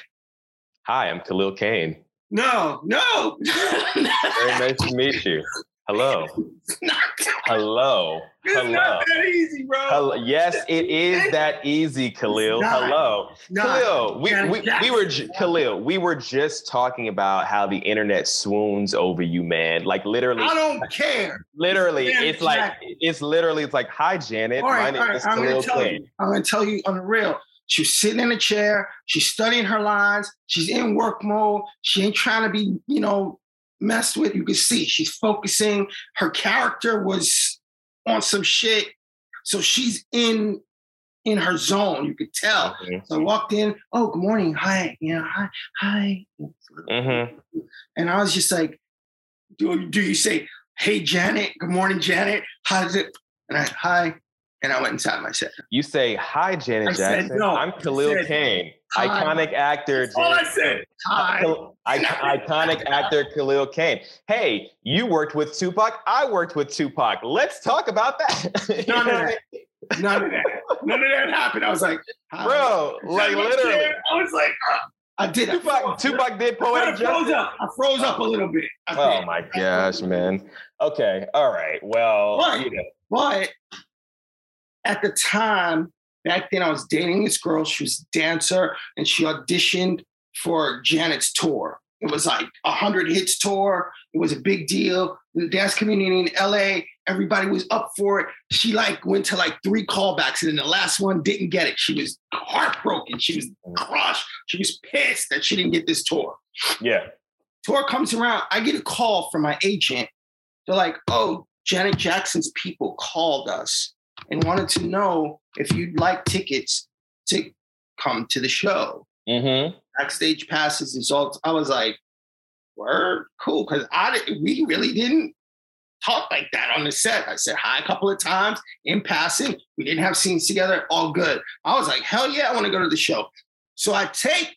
Hi, I'm Khalil Kain. No, no. Very nice to meet you. Hello. Hello. it's Hello. not that easy, bro. Hello. Yes, it is that easy, Khalil. Hello. Khalil, we, we, we were Khalil, we were just talking about how the internet swoons over you, man. Like literally, I don't care. literally, it's like it's literally it's like, hi Janet. All right, all right. I'm gonna tell Kane. you. I'm gonna tell you on the real. She's sitting in a chair. She's studying her lines. She's in work mode. She ain't trying to be, you know, messed with. You can see she's focusing. Her character was on some shit, so she's in in her zone. You could tell. Mhm. So I walked in. Oh, good morning. Hi. You know, hi, hi. Mhm. And I was just like, do, do you say, hey, Janet, good morning, Janet? How's it? And I, hi. And I went inside my set. You say, hi Janet I said no. I'm Khalil said Kain. Iconic actor. That's all I said. Iconic actor Khalil Kain. Hey, you worked with Tupac. I worked with Tupac. Let's talk about that. None of that. None of that. None of that happened. I was like, hi. Bro, like literally. chair, I was like, uh, I did. Tupac, Tupac did I froze justice. up. I froze up a little bit. I Oh did. my gosh, man. Okay, all right. Well, What? you know, But at the time, back then, I was dating this girl. She was a dancer, and she auditioned for Janet's tour. It was like a hundred hits tour. It was a big deal. The dance community in LA, everybody was up for it. She like went to like three callbacks, and then the last one didn't get it. She was heartbroken. She was mm. crushed. She was pissed that she didn't get this tour yeah. tour comes around, I get a call from my agent. They're like, oh, Janet Jackson's people called us and wanted to know if you'd like tickets to come to the show. Mm-hmm. Backstage passes and so I was like, word, cool. Cause I we really didn't talk like that on the set. I said hi a couple of times in passing. We didn't have scenes together, all good. I was like, hell yeah, I want to go to the show. So I take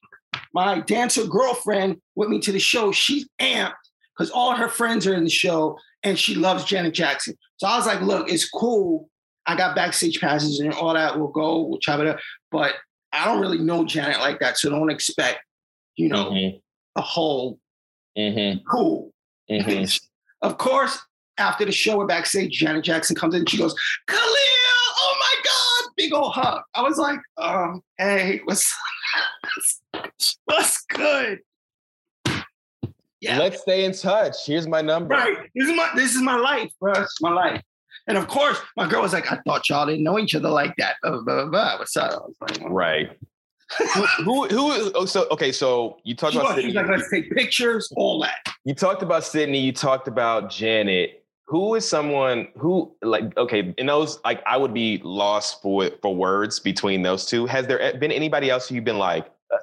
my dancer girlfriend with me to the show. She's amped because all her friends are in the show and she loves Janet Jackson. So I was like, look, it's cool. I got backstage passes and all that. We'll go, we'll chop it up. But I don't really know Janet like that. So don't expect, you know, Mm-hmm. a whole Mm-hmm. cool. Mm-hmm. Of course, after the show, we're backstage. Janet Jackson comes in and she goes, Khalil, oh my God, big old hug. I was like, um, hey, what's what's good? Yeah. Let's stay in touch. Here's my number. Right. This is my this is my life, bro. It's my life. And of course, my girl was like, I thought y'all didn't know each other like that. Blah, blah, blah, blah. What's up? I was like, right. who, who, who, oh, so, okay, so you talked she about was, Sydney. Like, let's take pictures, all that. You talked about Sydney, you talked about Janet. Who is someone who, like, okay, in those, like, I would be lost for for words between those two. Has there been anybody else who you've been like, uh,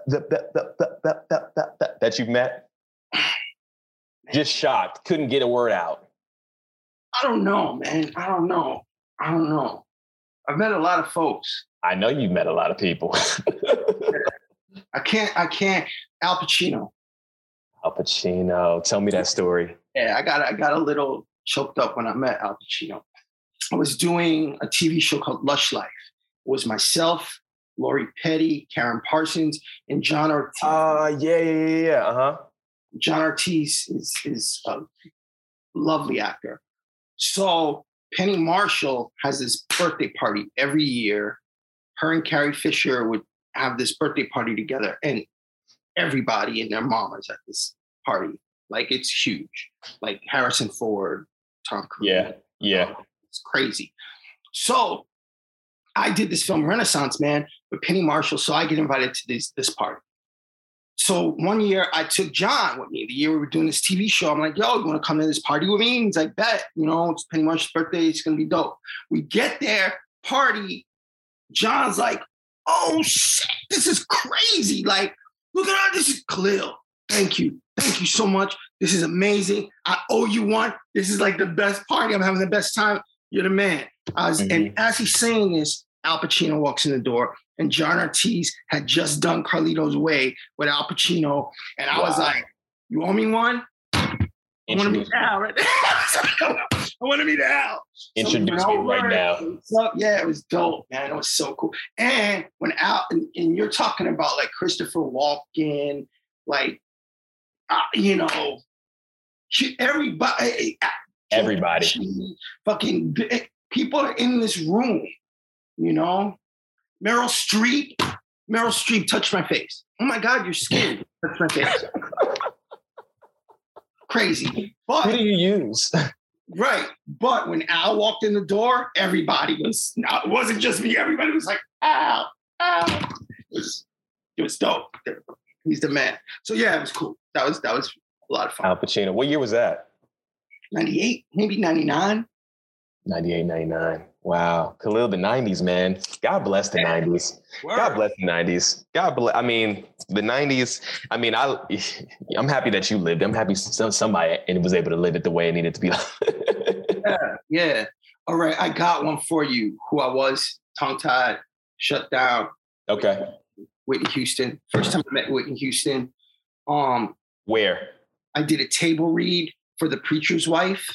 that you've met? Just shocked, couldn't get a word out. I don't know, man. I don't know. I don't know. I've met a lot of folks. I know you've met a lot of people. I can't. I can't. Al Pacino. Al Pacino. Tell me that story. Yeah, I got. I got a little choked up when I met Al Pacino. I was doing a TV show called Lush Life. It was myself, Lori Petty, Karen Parsons, and John Ortiz. Uh, yeah, yeah, yeah, yeah. Uh huh. John Ortiz is is a lovely actor. So Penny Marshall has this birthday party every year. Her and Carrie Fisher would have this birthday party together, and everybody and their mamas at this party. Like it's huge. Like Harrison Ford, Tom Cruise. Yeah, yeah. It's crazy. So I did this film Renaissance Man with Penny Marshall, so I get invited to this this party. So one year I took John with me. The year we were doing this TV show, I'm like, yo, you want to come to this party with me? And he's like, bet, you know, it's Penny Marshall's birthday. It's gonna be dope. We get there, party. John's like, oh shit, this is crazy. Like, look at that. This is Khalil. Thank you. Thank you so much. This is amazing. I owe you one. This is like the best party. I'm having the best time. You're the man. Was, mm-hmm. And as he's saying this, Al Pacino walks in the door, and John Ortiz had just done Carlito's Way with Al Pacino, and I wow. was like, "You owe me one." I want to meet Al right now. I want to meet Al. Introduce so me right now. So, yeah, it was dope, man. It was so cool. And when Al and, and you're talking about like Christopher Walken, like uh, you know, everybody, eh, eh, eh, everybody, fucking people are in this room you know? Meryl Streep, Meryl Streep touched my face. Oh my God, your skin touched my face. Crazy. But who do you use? Right. But when Al walked in the door, everybody was it wasn't just me, everybody was like, Al, Al. It was, it was dope. He's the man. So yeah, it was cool. That was that was a lot of fun. Al Pacino. What year was that? 98, maybe 99. 98, 99. Wow. Khalil, the 90s, man. God bless the 90s. God bless the 90s. God bless. I mean, the 90s, I mean, I, I'm happy that you lived. I'm happy some, somebody and was able to live it the way it needed to be. yeah. Yeah. All right. I got one for you. Who I was, tongue tied, shut down. Okay. Whitney Houston. First time I met Whitney Houston. Um, Where? I did a table read for The Preacher's Wife.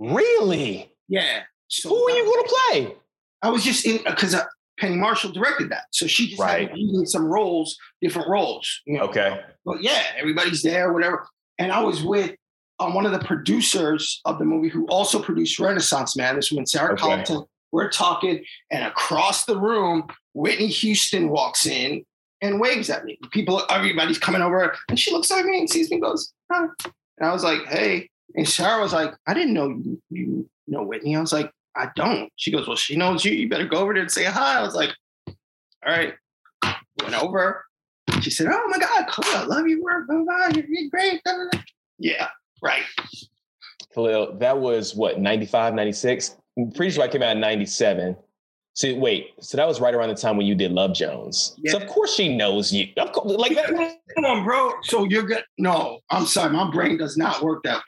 Really? Yeah. So who were you going to play? I was just in because uh, Penny Marshall directed that, so she just right. had some roles, different roles. You know? Okay. But yeah, everybody's there, whatever. And I was with um, one of the producers of the movie who also produced Renaissance Man. This woman, Sarah okay. We're talking, and across the room, Whitney Houston walks in and waves at me. People, everybody's coming over, and she looks at me and sees me, and goes, huh. and I was like, hey. And Sarah was like, I didn't know you, you know Whitney. I was like, I don't. She goes, Well, she knows you. You better go over there and say hi. I was like, All right. Went over. She said, Oh my God, Khalil, I love you. You're, you're great. Yeah, right. Khalil, that was what, 95, 96? I'm pretty sure I came out in 97. So wait, so that was right around the time when you did Love Jones. Yeah. So of course she knows you. Of course, like that. Come on, bro. So you're good. No, I'm sorry. My brain does not work that way.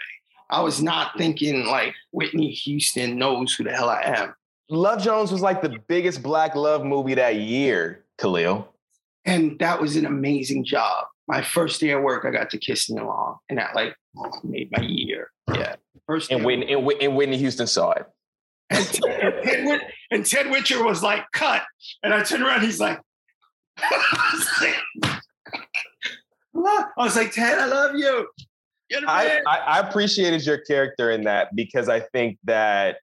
I was not thinking like Whitney Houston knows who the hell I am. Love Jones was like the biggest black love movie that year, Khalil. And that was an amazing job. My first day of work, I got to kiss Nia Long, and that like made my year. Yeah, first. And Whitney, and, and Whitney Houston saw it. And Ted, and Ted Witcher was like, "Cut!" And I turned around. He's like, "I was like, Ted, I love you." I, I, I appreciated your character in that because I think that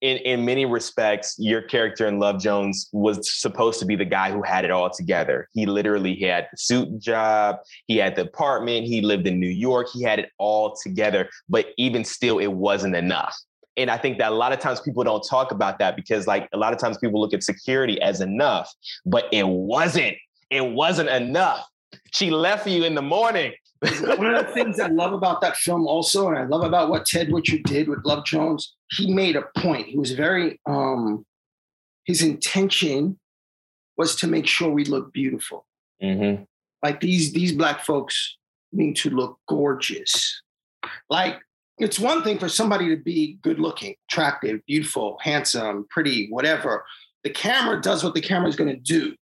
in in many respects, your character in Love Jones was supposed to be the guy who had it all together. He literally he had the suit job, he had the apartment, he lived in New York, he had it all together. But even still, it wasn't enough. And I think that a lot of times people don't talk about that because, like, a lot of times people look at security as enough, but it wasn't. It wasn't enough. She left you in the morning. One of the things I love about that film, also, and I love about what Ted Witcher did with Love Jones, he made a point. He was very, um, his intention was to make sure we look beautiful. Mm-hmm. Like these these black folks need to look gorgeous. Like it's one thing for somebody to be good looking, attractive, beautiful, handsome, pretty, whatever. The camera does what the camera is going to do.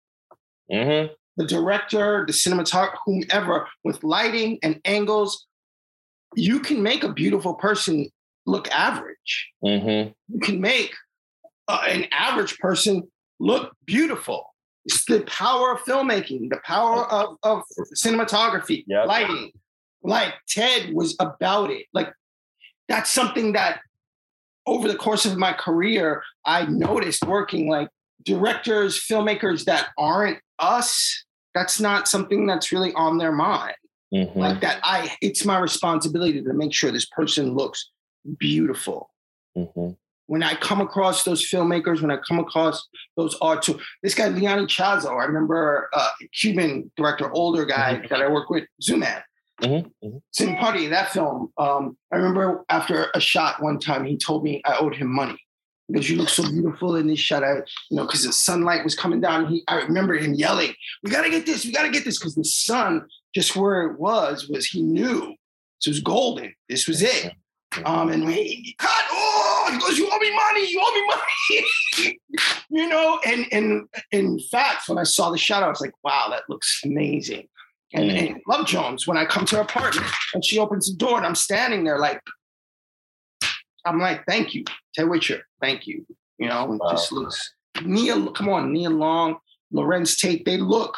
Mm-hmm. The director, the cinematographer, whomever, with lighting and angles, you can make a beautiful person look average. Mm-hmm. You can make uh, an average person look beautiful. It's the power of filmmaking, the power of, of cinematography, Yep. lighting. Like Ted was about it. Like that's something that over the course of my career, I noticed working like directors, filmmakers that aren't us. That's not something that's really on their mind. Mm-hmm. Like that, I it's my responsibility to make sure this person looks beautiful Mm-hmm. when I come across those filmmakers, when I come across those artists, this guy Leon Ichaso, I remember uh, Cuban director, older guy that I work with, Zooman. Mhm, mhm. Same party that film. Um, I remember after a shot one time, he told me I owed him money because you look so beautiful in this shot. I, you know, because the sunlight was coming down. He, I remember him yelling, "We gotta get this! We gotta get this!" Because the sun, just where it was, was he knew this was golden. This was it. Um, and we cut. Oh, he goes, "You owe me money. You owe me money." you know, and and in fact, when I saw the shot, I was like, "Wow, that looks amazing." And, Mm. and Love Jones, when I come to her apartment and she opens the door and I'm standing there like, I'm like, "Thank you, Ted Witcher. Thank you." You know, it just looks. Nia, come on, Nia Long, Larenz Tate. They look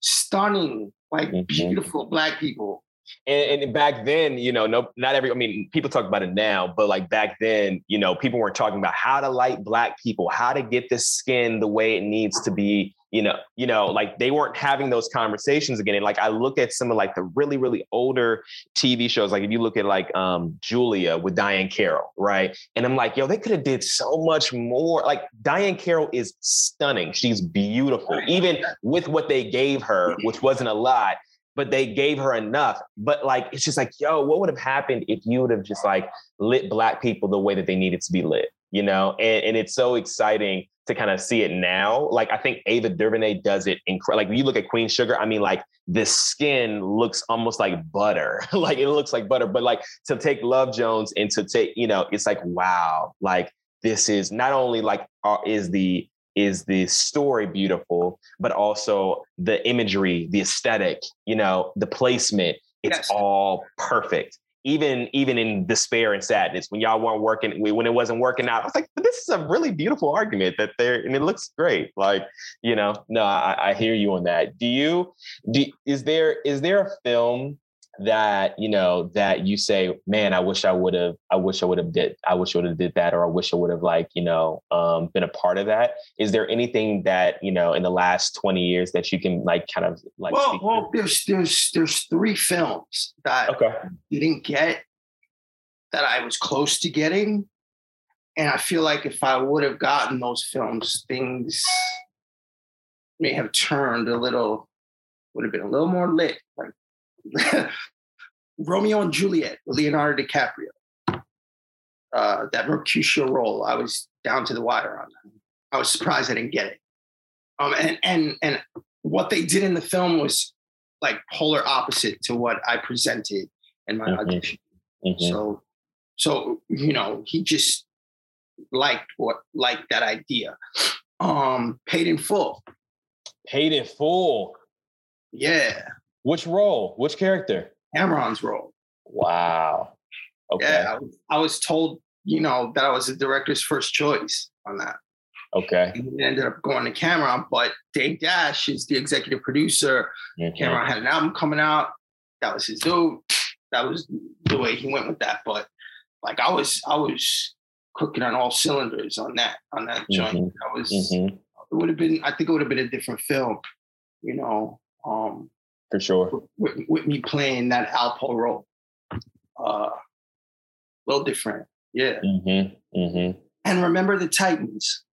stunning, like Mhm. beautiful black people. And, and back then, you know, no, not every. I mean, people talk about it now, but like back then, you know, people weren't talking about how to light black people, how to get the skin the way it needs to be. You know, you know, like they weren't having those conversations again. And like I look at some of like the really, really older TV shows. Like if you look at like um Julia with Diahann Carroll, right? And I'm like, yo, they could have did so much more. Like Diahann Carroll is stunning. She's beautiful, even with what they gave her, which wasn't a lot but they gave her enough. But like, it's just like, yo, what would have happened if you would have just like lit black people the way that they needed to be lit, you know? And, and it's so exciting to kind of see it now. Like, I think Ava DuVernay does it incredible. Like, when you look at Queen Sugar, I mean, like, the skin looks almost like butter. like, it looks like butter. But like, to take Love Jones and to take, you know, it's like, wow, like, this is not only like, uh, is the, is the story beautiful, but also the imagery, the aesthetic, you know, the placement. It's Yes. all perfect. Even even in despair and sadness, when y'all weren't working, when it wasn't working out, I was like, "But this is a really beautiful argument that there, and it looks great. Like, you know, no, I, I hear you on that. Do you? Do is there is there a film that you know that you say, man, I wish I would have, I wish I would have did, I wish I would have did that, or I wish I would have like, you know, um, been a part of that. Is there anything that you know in the last twenty years that you can like kind of like? well, speak well, there's there's there's three films that okay. didn't get that I was close to getting, and I feel like if I would have gotten those films, things may have turned a little, would have been a little more lit. Like Romeo and Juliet, Leonardo DiCaprio. Uh, that Mercutio role, I was down to the wire on that. I was surprised I didn't get it. Um, and and and what they did in the film was like polar opposite to what I presented in my Mhm. audition. Mhm. So, so you know, he just liked what liked that idea. Um, paid in full. Paid in full. Yeah, Which role? Which character? Cam'ron's role. Wow. Okay. Yeah, I was, I was told, you know, that I was the director's first choice on that. Okay. And ended up going to Cam'ron, but Dame Dash is the executive producer. Mhm. Cam'ron had an album coming out. That was his dude. That was the way he went with that. But like I was, I was cooking on all cylinders on that on that joint. Mhm. That was Mhm. it would have been. I think it would have been a different film. You know, um, For sure. with, with me playing that Alpo role. Uh, a little different, yeah. Mm-hmm. Mm-hmm. And remember the Titans,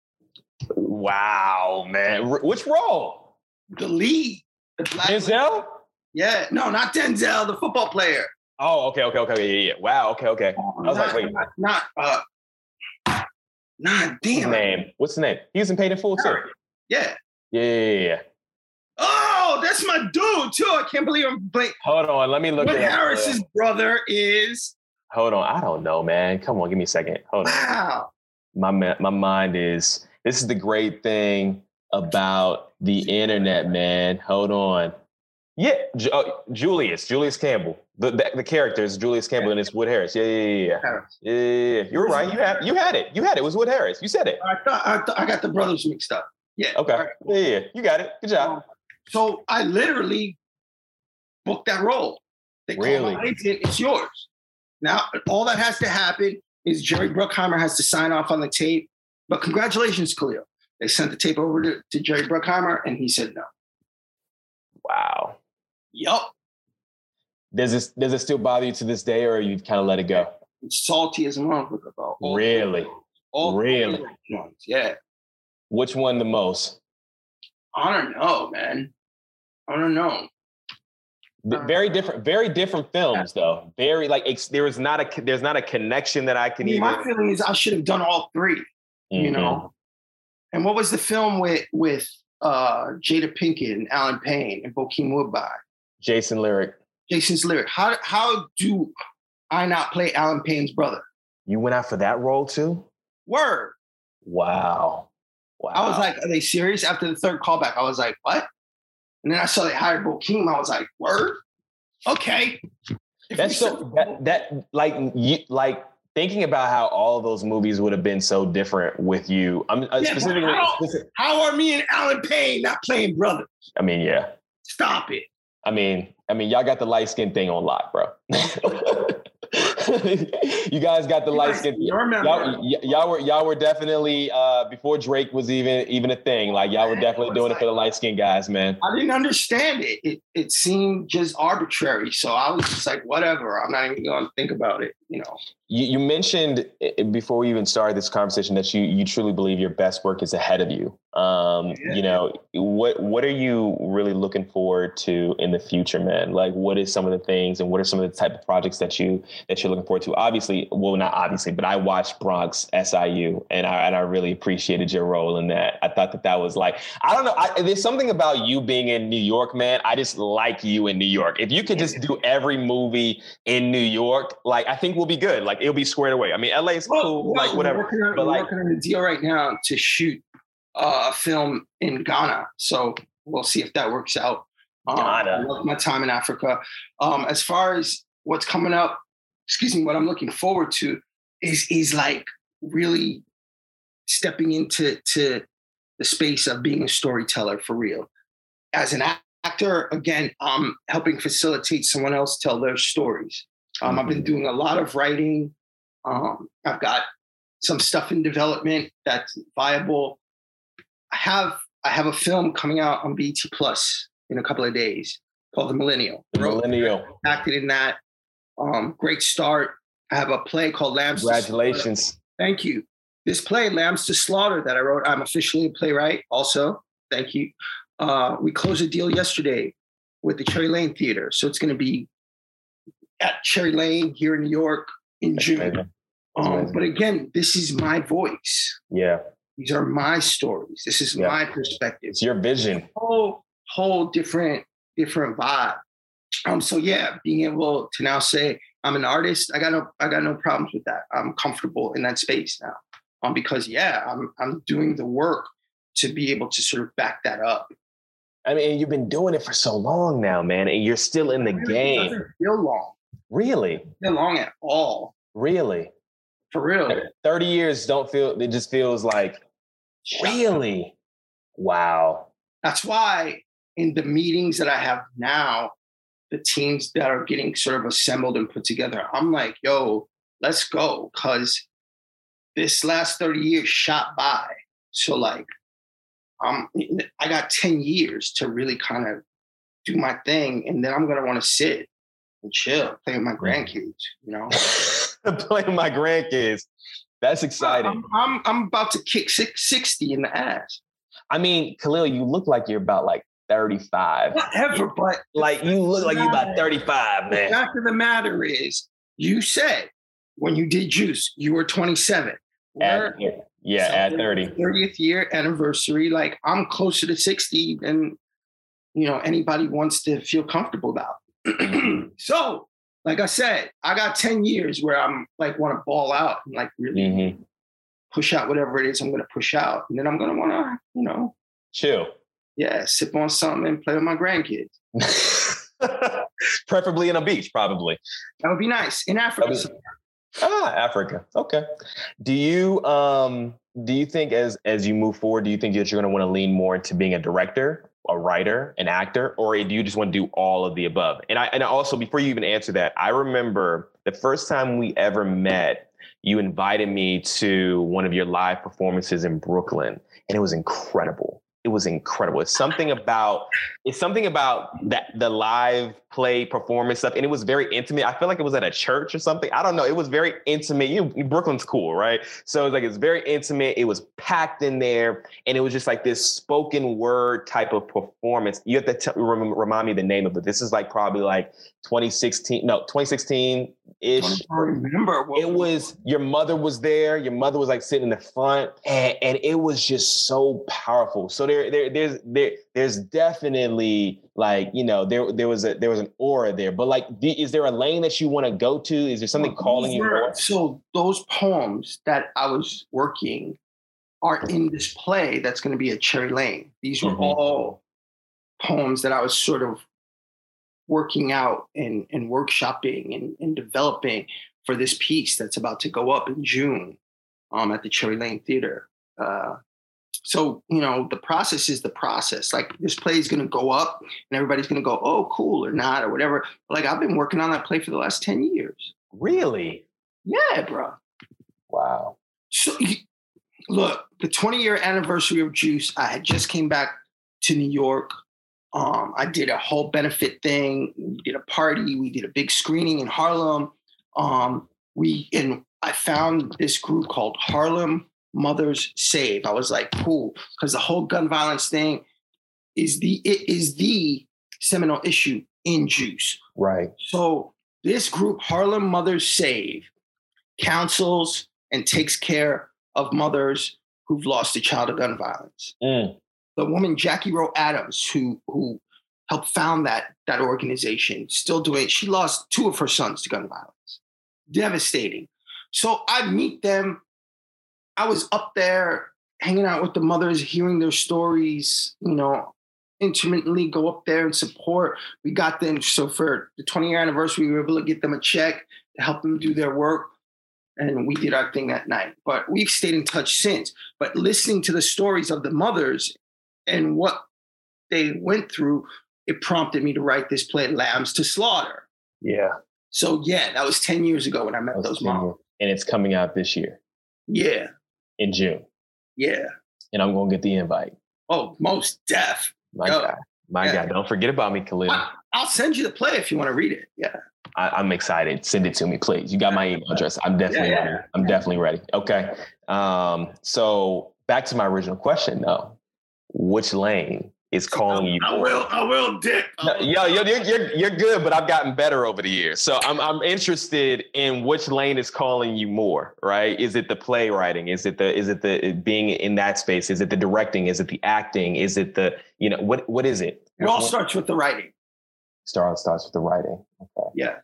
Wow, man. R- which role? the lead, the black. Denzel? Yeah, no, not Denzel, the football player. Oh, okay, okay, okay. Yeah, yeah. Wow, okay, okay. I was like, wait. not, not uh, nah, What's his damn. name? What's the name? He was in Paid in Full too. Yeah. Yeah, yeah, yeah, yeah. That's my dude too. I can't believe I'm playing. Hold on, let me look Wood it up. Harris's brother is Hold on, I don't know, man. Come on, give me a second. Hold on. wow. My my mind is. This is the great thing about the internet, man. Hold on. Yeah, uh, Julius, Julius Campbell. The, the the character is Julius Campbell and it's Wood Harris. Yeah, yeah, yeah, yeah. Harris. Yeah, yeah, yeah. You're right. You had you had it. You had it. It was Wood Harris. You said it. I thought I, thought, I got the brothers mixed up. Yeah. Okay. Right. Yeah, yeah. You got it. Good job. So I literally booked that role. They called my agent, it's yours. Now all that has to happen is Jerry Bruckheimer has to sign off on the tape. But congratulations, Khalil. They sent the tape over to, to Jerry Bruckheimer and he said no. Wow. Yup. Does this does it still bother you to this day, or you've kind of let it go? It's salty as a motherfucker, bro. All- Really? All Really? ones. Yeah. Which one the most? I don't know, man. I don't know. Th- Very different, very different films, though. Very like ex- there is not a there's not a connection that I I can mean, even. my feeling is I should have done all three. you Mhm. know. And what was the film with with uh, Jada Pinkett and Allen Payne and Bokeem Woodbine? Jason Lyric. Jason's lyric. How how do I not play Allen Payne's brother? You went out for that role too? Word. Wow. Wow. I was like, are they serious? After the third callback, I was like, what? And then I saw they hired Bokeem. I was like, word. Okay. If that's so said- that that like you like thinking about how all of those movies would have been so different with you. I'm uh, but specifically. how- How are me and Allen Payne not playing brothers? I mean, yeah. Stop it. I mean, I mean, y'all got the light skin thing on lock, bro. you guys got the light skin. Y'all, y- y'all were y'all were definitely uh, before Drake was even even a thing. Like y'all were definitely doing it for the light skin guys, man. I didn't understand it. It it seemed just arbitrary. So I was just like, whatever. I'm not even going to think about it. You know. You, you mentioned uh, before we even started this conversation that you you truly believe your best work is ahead of you. Um, Yeah. You know what what are you really looking forward to in the future, man? Like, what is some of the things and what are some of the type of projects that you that you're looking forward to? Obviously, well, not obviously, but I watched Bronx SIU, and I and I really appreciated your role in that. I thought that that was like I don't know. I, there's something about you being in New York, man. I just like you in New York. If you could just do every movie in New York, like I think we'll be good. Like it'll be squared away. I mean, LA is cool, like We're whatever. working on, But we're like- working on a deal right now to shoot uh, a film in Ghana. So we'll see if that works out. Um, Ghana. I love my time in Africa. Um, as far as what's coming up, excuse me, what I'm looking forward to is is like really stepping into to the space of being a storyteller for real. As an actor, again, I'm helping facilitate someone else tell their stories. Um, I've been doing a lot of writing. Um, I've got some stuff in development that's viable. I have I have a film coming out on BT Plus in a couple of days called The Millennial. The Millennial. acted in that. Um, great start. I have a play called Lambs. Congratulations. Thank you. This play, Lambs to Slaughter, that I wrote, I'm officially a playwright also. Thank you. Uh, we closed a deal yesterday with the Cherry Lane Theater. So it's going to be at Cherry Lane here in New York in June. Amazing. Um, amazing. but again, this is my voice. Yeah, These are my stories. This is Yeah. my perspective. it's your vision. Whole, whole different, different vibe. Um, so yeah, being able to now say I'm an artist, I got no, I got no problems with that. I'm comfortable in that space now. Um, because yeah, I'm, I'm doing the work to be able to sort of back that up. I mean, you've been doing it for so long now, man, and you're still in the It game. doesn't feel long, Really, feel long at all, really. for real. Thirty years don't feel. It just feels like really. Wow. That's why in the meetings that I have now, the teams that are getting sort of assembled and put together, I'm like, yo, let's go. Cause this last 30 years shot by. So like um I got 10 years to really kind of do my thing and then I'm gonna want to sit and chill, play with my mm. grandkids, you know. play with my grandkids. That's exciting. I'm, I'm, I'm about to kick six, 60 in the ass. I mean, Khalil, you look like you're about like 35. Whatever, but Like you look like you're about 35, the fact of the matter is, you said when you did juice, you were 27. At, yeah, at 30. 30th year anniversary. Like I'm closer to 60 than you know anybody wants to feel comfortable about. so, like I said, I got 10 years where I'm like want to ball out and like really Mhm. push out whatever it is I'm gonna push out. And then I'm gonna wanna, you know, Chill. yeah, sip on something and play with my grandkids. Preferably in a beach, probably. That would be nice. In Africa. That'd Ah, Africa. Okay. Do you um do you think as as you move forward, do you think that you're gonna want to lean more into being a director, a writer, an actor, or do you just want to do all of the above? And I and also before you even answer that, I remember the first time we ever met, you invited me to one of your live performances in Brooklyn, and it was incredible. It was incredible. It's something about it's something about that the live play performance stuff, and it was very intimate. I feel like it was at a church or something. I don't know. It was very intimate. You Brooklyn's cool, right? So it's like it's very intimate. It was packed in there, and it was just like this spoken word type of performance. You have to rem- remind me the name of it. This is like probably like 2016, no, 2016 ish. Remember what It was your mother was there. Your mother was like sitting in the front, and, and it was just so powerful. So there, there, there's there, there's definitely like you know there there was a there was an aura there. But like, is there a lane that you want to go to? Is there something calling you So those poems that I was working are in this play that's going to be at Cherry Lane. These were Mhm. all poems that I was sort of working out and, and workshopping and, and developing for this piece that's about to go up in June um, at the Cherry Lane Theater. Uh, so, you know, the process is the process. Like this play is going to go up and everybody's going to go, oh, cool or not or whatever. Like I've been working on that play for the last 10 years. Really? Yeah, bro. Wow. So look, the 20 year anniversary of Juice, I had just came back to New York. Um, I did a whole benefit thing. We did a party. We did a big screening in Harlem. Um, we and I found this group called Harlem Mothers Save. I was like, cool, because the whole gun violence thing is the it is the seminal issue in Juice. Right. So this group, Harlem Mothers Save, counsels and takes care of mothers who've lost a child to gun violence. Mm. The woman Jackie Rowe Adams, who who helped found that that organization, still doing. It. She lost two of her sons to gun violence. Devastating. So I meet them. I was up there hanging out with the mothers, hearing their stories. You know, intimately go up there and support. We got them. So for the 20 year anniversary, we were able to get them a check to help them do their work. And we did our thing that night. But we've stayed in touch since. But listening to the stories of the mothers and what they went through, it prompted me to write this play, Lambs to Slaughter. Yeah. So yeah, that was 10 years ago when I met those moms. years. And it's coming out this year Yeah, in June. yeah. And I'm gonna get the invite. Oh, most deaf. My Yo. God. My Yeah. God. Don't forget about me, Khalil. I, I'll send you the play if you want to read it. Yeah. I, I'm excited. Send it to me, please. You got my email address. I'm definitely Yeah, yeah. ready. I'm definitely ready. Okay. Um, so back to my original question though. Which lane is calling you? I will, I will. No, yo, yo, you're, you're, you're good, but I've gotten better over the years. So I'm, I'm interested in which lane is calling you more, right? Is it the playwriting? Is it the, is it the uh, being in that space? Is it the directing? Is it the acting? Is it the, you know, what, what is it? It all What- starts with the writing. Start starts with the writing. Okay. Yeah.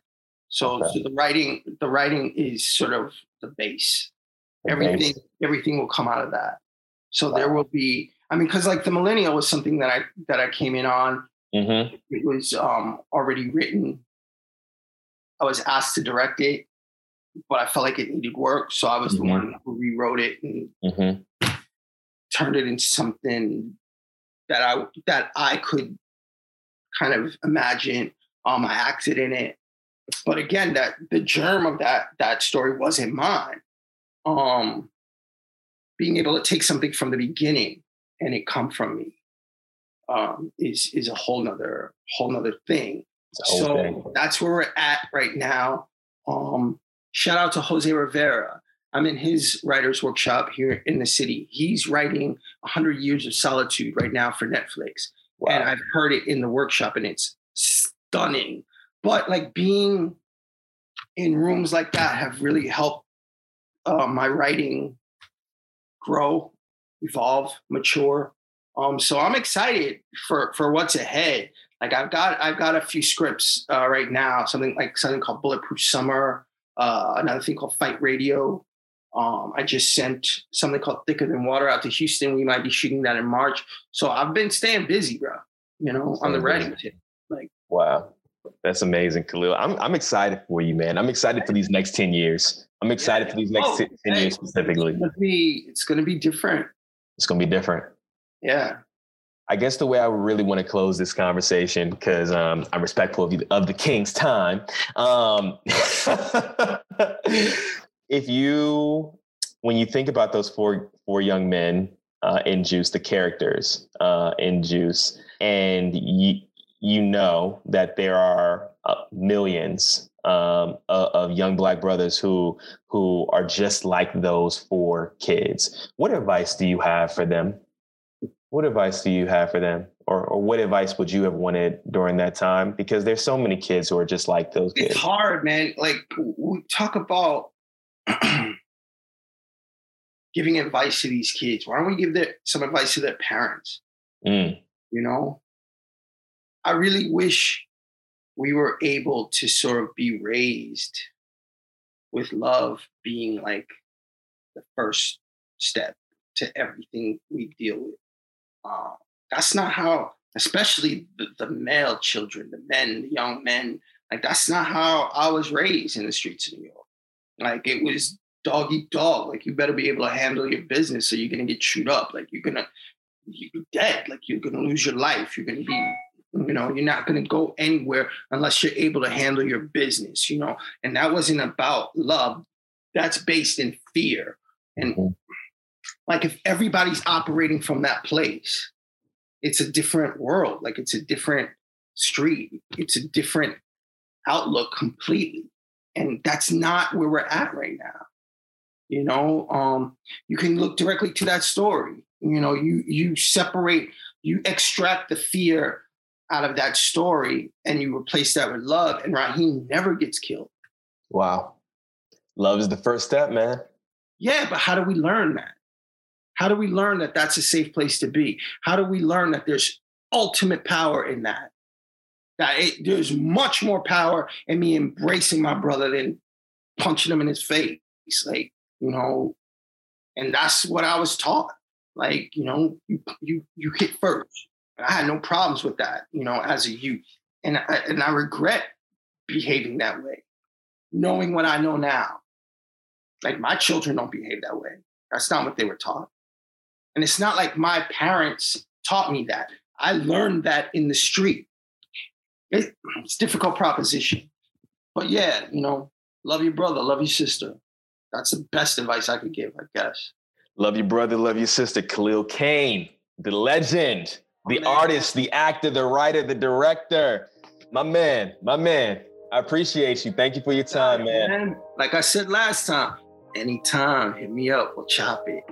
So, Okay. so the writing, the writing is sort of the base. The everything, base. everything will come out of that. So there will be. I mean, because like the millennial was something that I that I came in on. Mhm. It was um, already written. I was asked to direct it, but I felt like it needed work, so I was Mhm. the one who rewrote it and Mhm. turned it into something that I that I could kind of imagine. Um, I acted in it, but again, that the germ of that that story wasn't mine. Um, being able to take something from the beginning and it come from me um, is is a whole nother whole nother thing. So thing. that's where we're at right now. Um, shout out to Jose Rivera. I'm in his writer's workshop here in the city. He's writing 100 Years of Solitude right now for Netflix. Wow. And I've heard it in the workshop and it's stunning. But like being in rooms like that have really helped uh, my writing grow, evolve, mature. Um, so I'm excited for for what's ahead. Like I've got I've got a few scripts uh, right now. Something like something called Bulletproof Summer. Uh, another thing called Fight Radio. Um, I just sent something called Thicker Than Water out to Houston. We might be shooting that in March. So I've been staying busy, bro. You know, on the tip. Like wow, that's amazing, Khalil. I'm I'm excited for you, man. I'm excited for these next ten years. I'm excited yeah. for these next oh, 10 hey, years specifically. It's gonna, be, it's gonna be different. It's gonna be different. Yeah. I guess the way I would really want to close this conversation, because um, I'm respectful of, of the king's time. Um, if you, when you think about those four four young men uh, in Juice, the characters uh, in Juice, and you you know that there are uh, millions um, of, young black brothers who who are just like those four kids. What advice do you have for them? What advice do you have for them? Or, or what advice would you have wanted during that time? Because there's so many kids who are just like those kids. It's hard, man. Like we talk about giving advice to these kids. Why don't we give their, some advice to their parents? Mm. You know, I really wish we were able to sort of be raised with love being like the first step to everything we deal with. Uh, that's not how, especially the, the, male children, the men, the young men, like that's not how I was raised in the streets of New York. Like it was dog eat dog. Like you better be able to handle your business, or you're gonna get chewed up. Like you're gonna you're dead. Like you're gonna lose your life. You're gonna be you know, you're not going to go anywhere unless you're able to handle your business, you know. And that wasn't about love. That's based in fear. And mm-hmm. like if everybody's operating from that place, it's a different world. Like it's a different street. It's a different outlook completely. And that's not where we're at right now. You know, um, you can look directly to that story. You know, you you separate, you extract the fear out of that story and you replace that with love, and Raheem never gets killed. Wow. Love is the first step, man. Yeah, but how do we learn that? How do we learn that that's a safe place to be? How do we learn that there's ultimate power in that? That it, there's much more power in me embracing my brother than punching him in his face. Like, you know, and that's what I was taught. Like, you know, you you you hit first. I had no problems with that, you know, as a youth. And I, and I regret behaving that way, knowing what I know now. Like my children don't behave that way. That's not what they were taught. And it's not like my parents taught me that. I learned that in the street. It, it's difficult proposition. But yeah, you know, love your brother, love your sister. That's the best advice I could give, I guess. Love your brother, love your sister. Khalil Kain, the legend the artist, the actor, the writer, the director. My man, my man. I appreciate you. Thank you for your time, man. Like I said last time, anytime, hit me up. We'll chop it.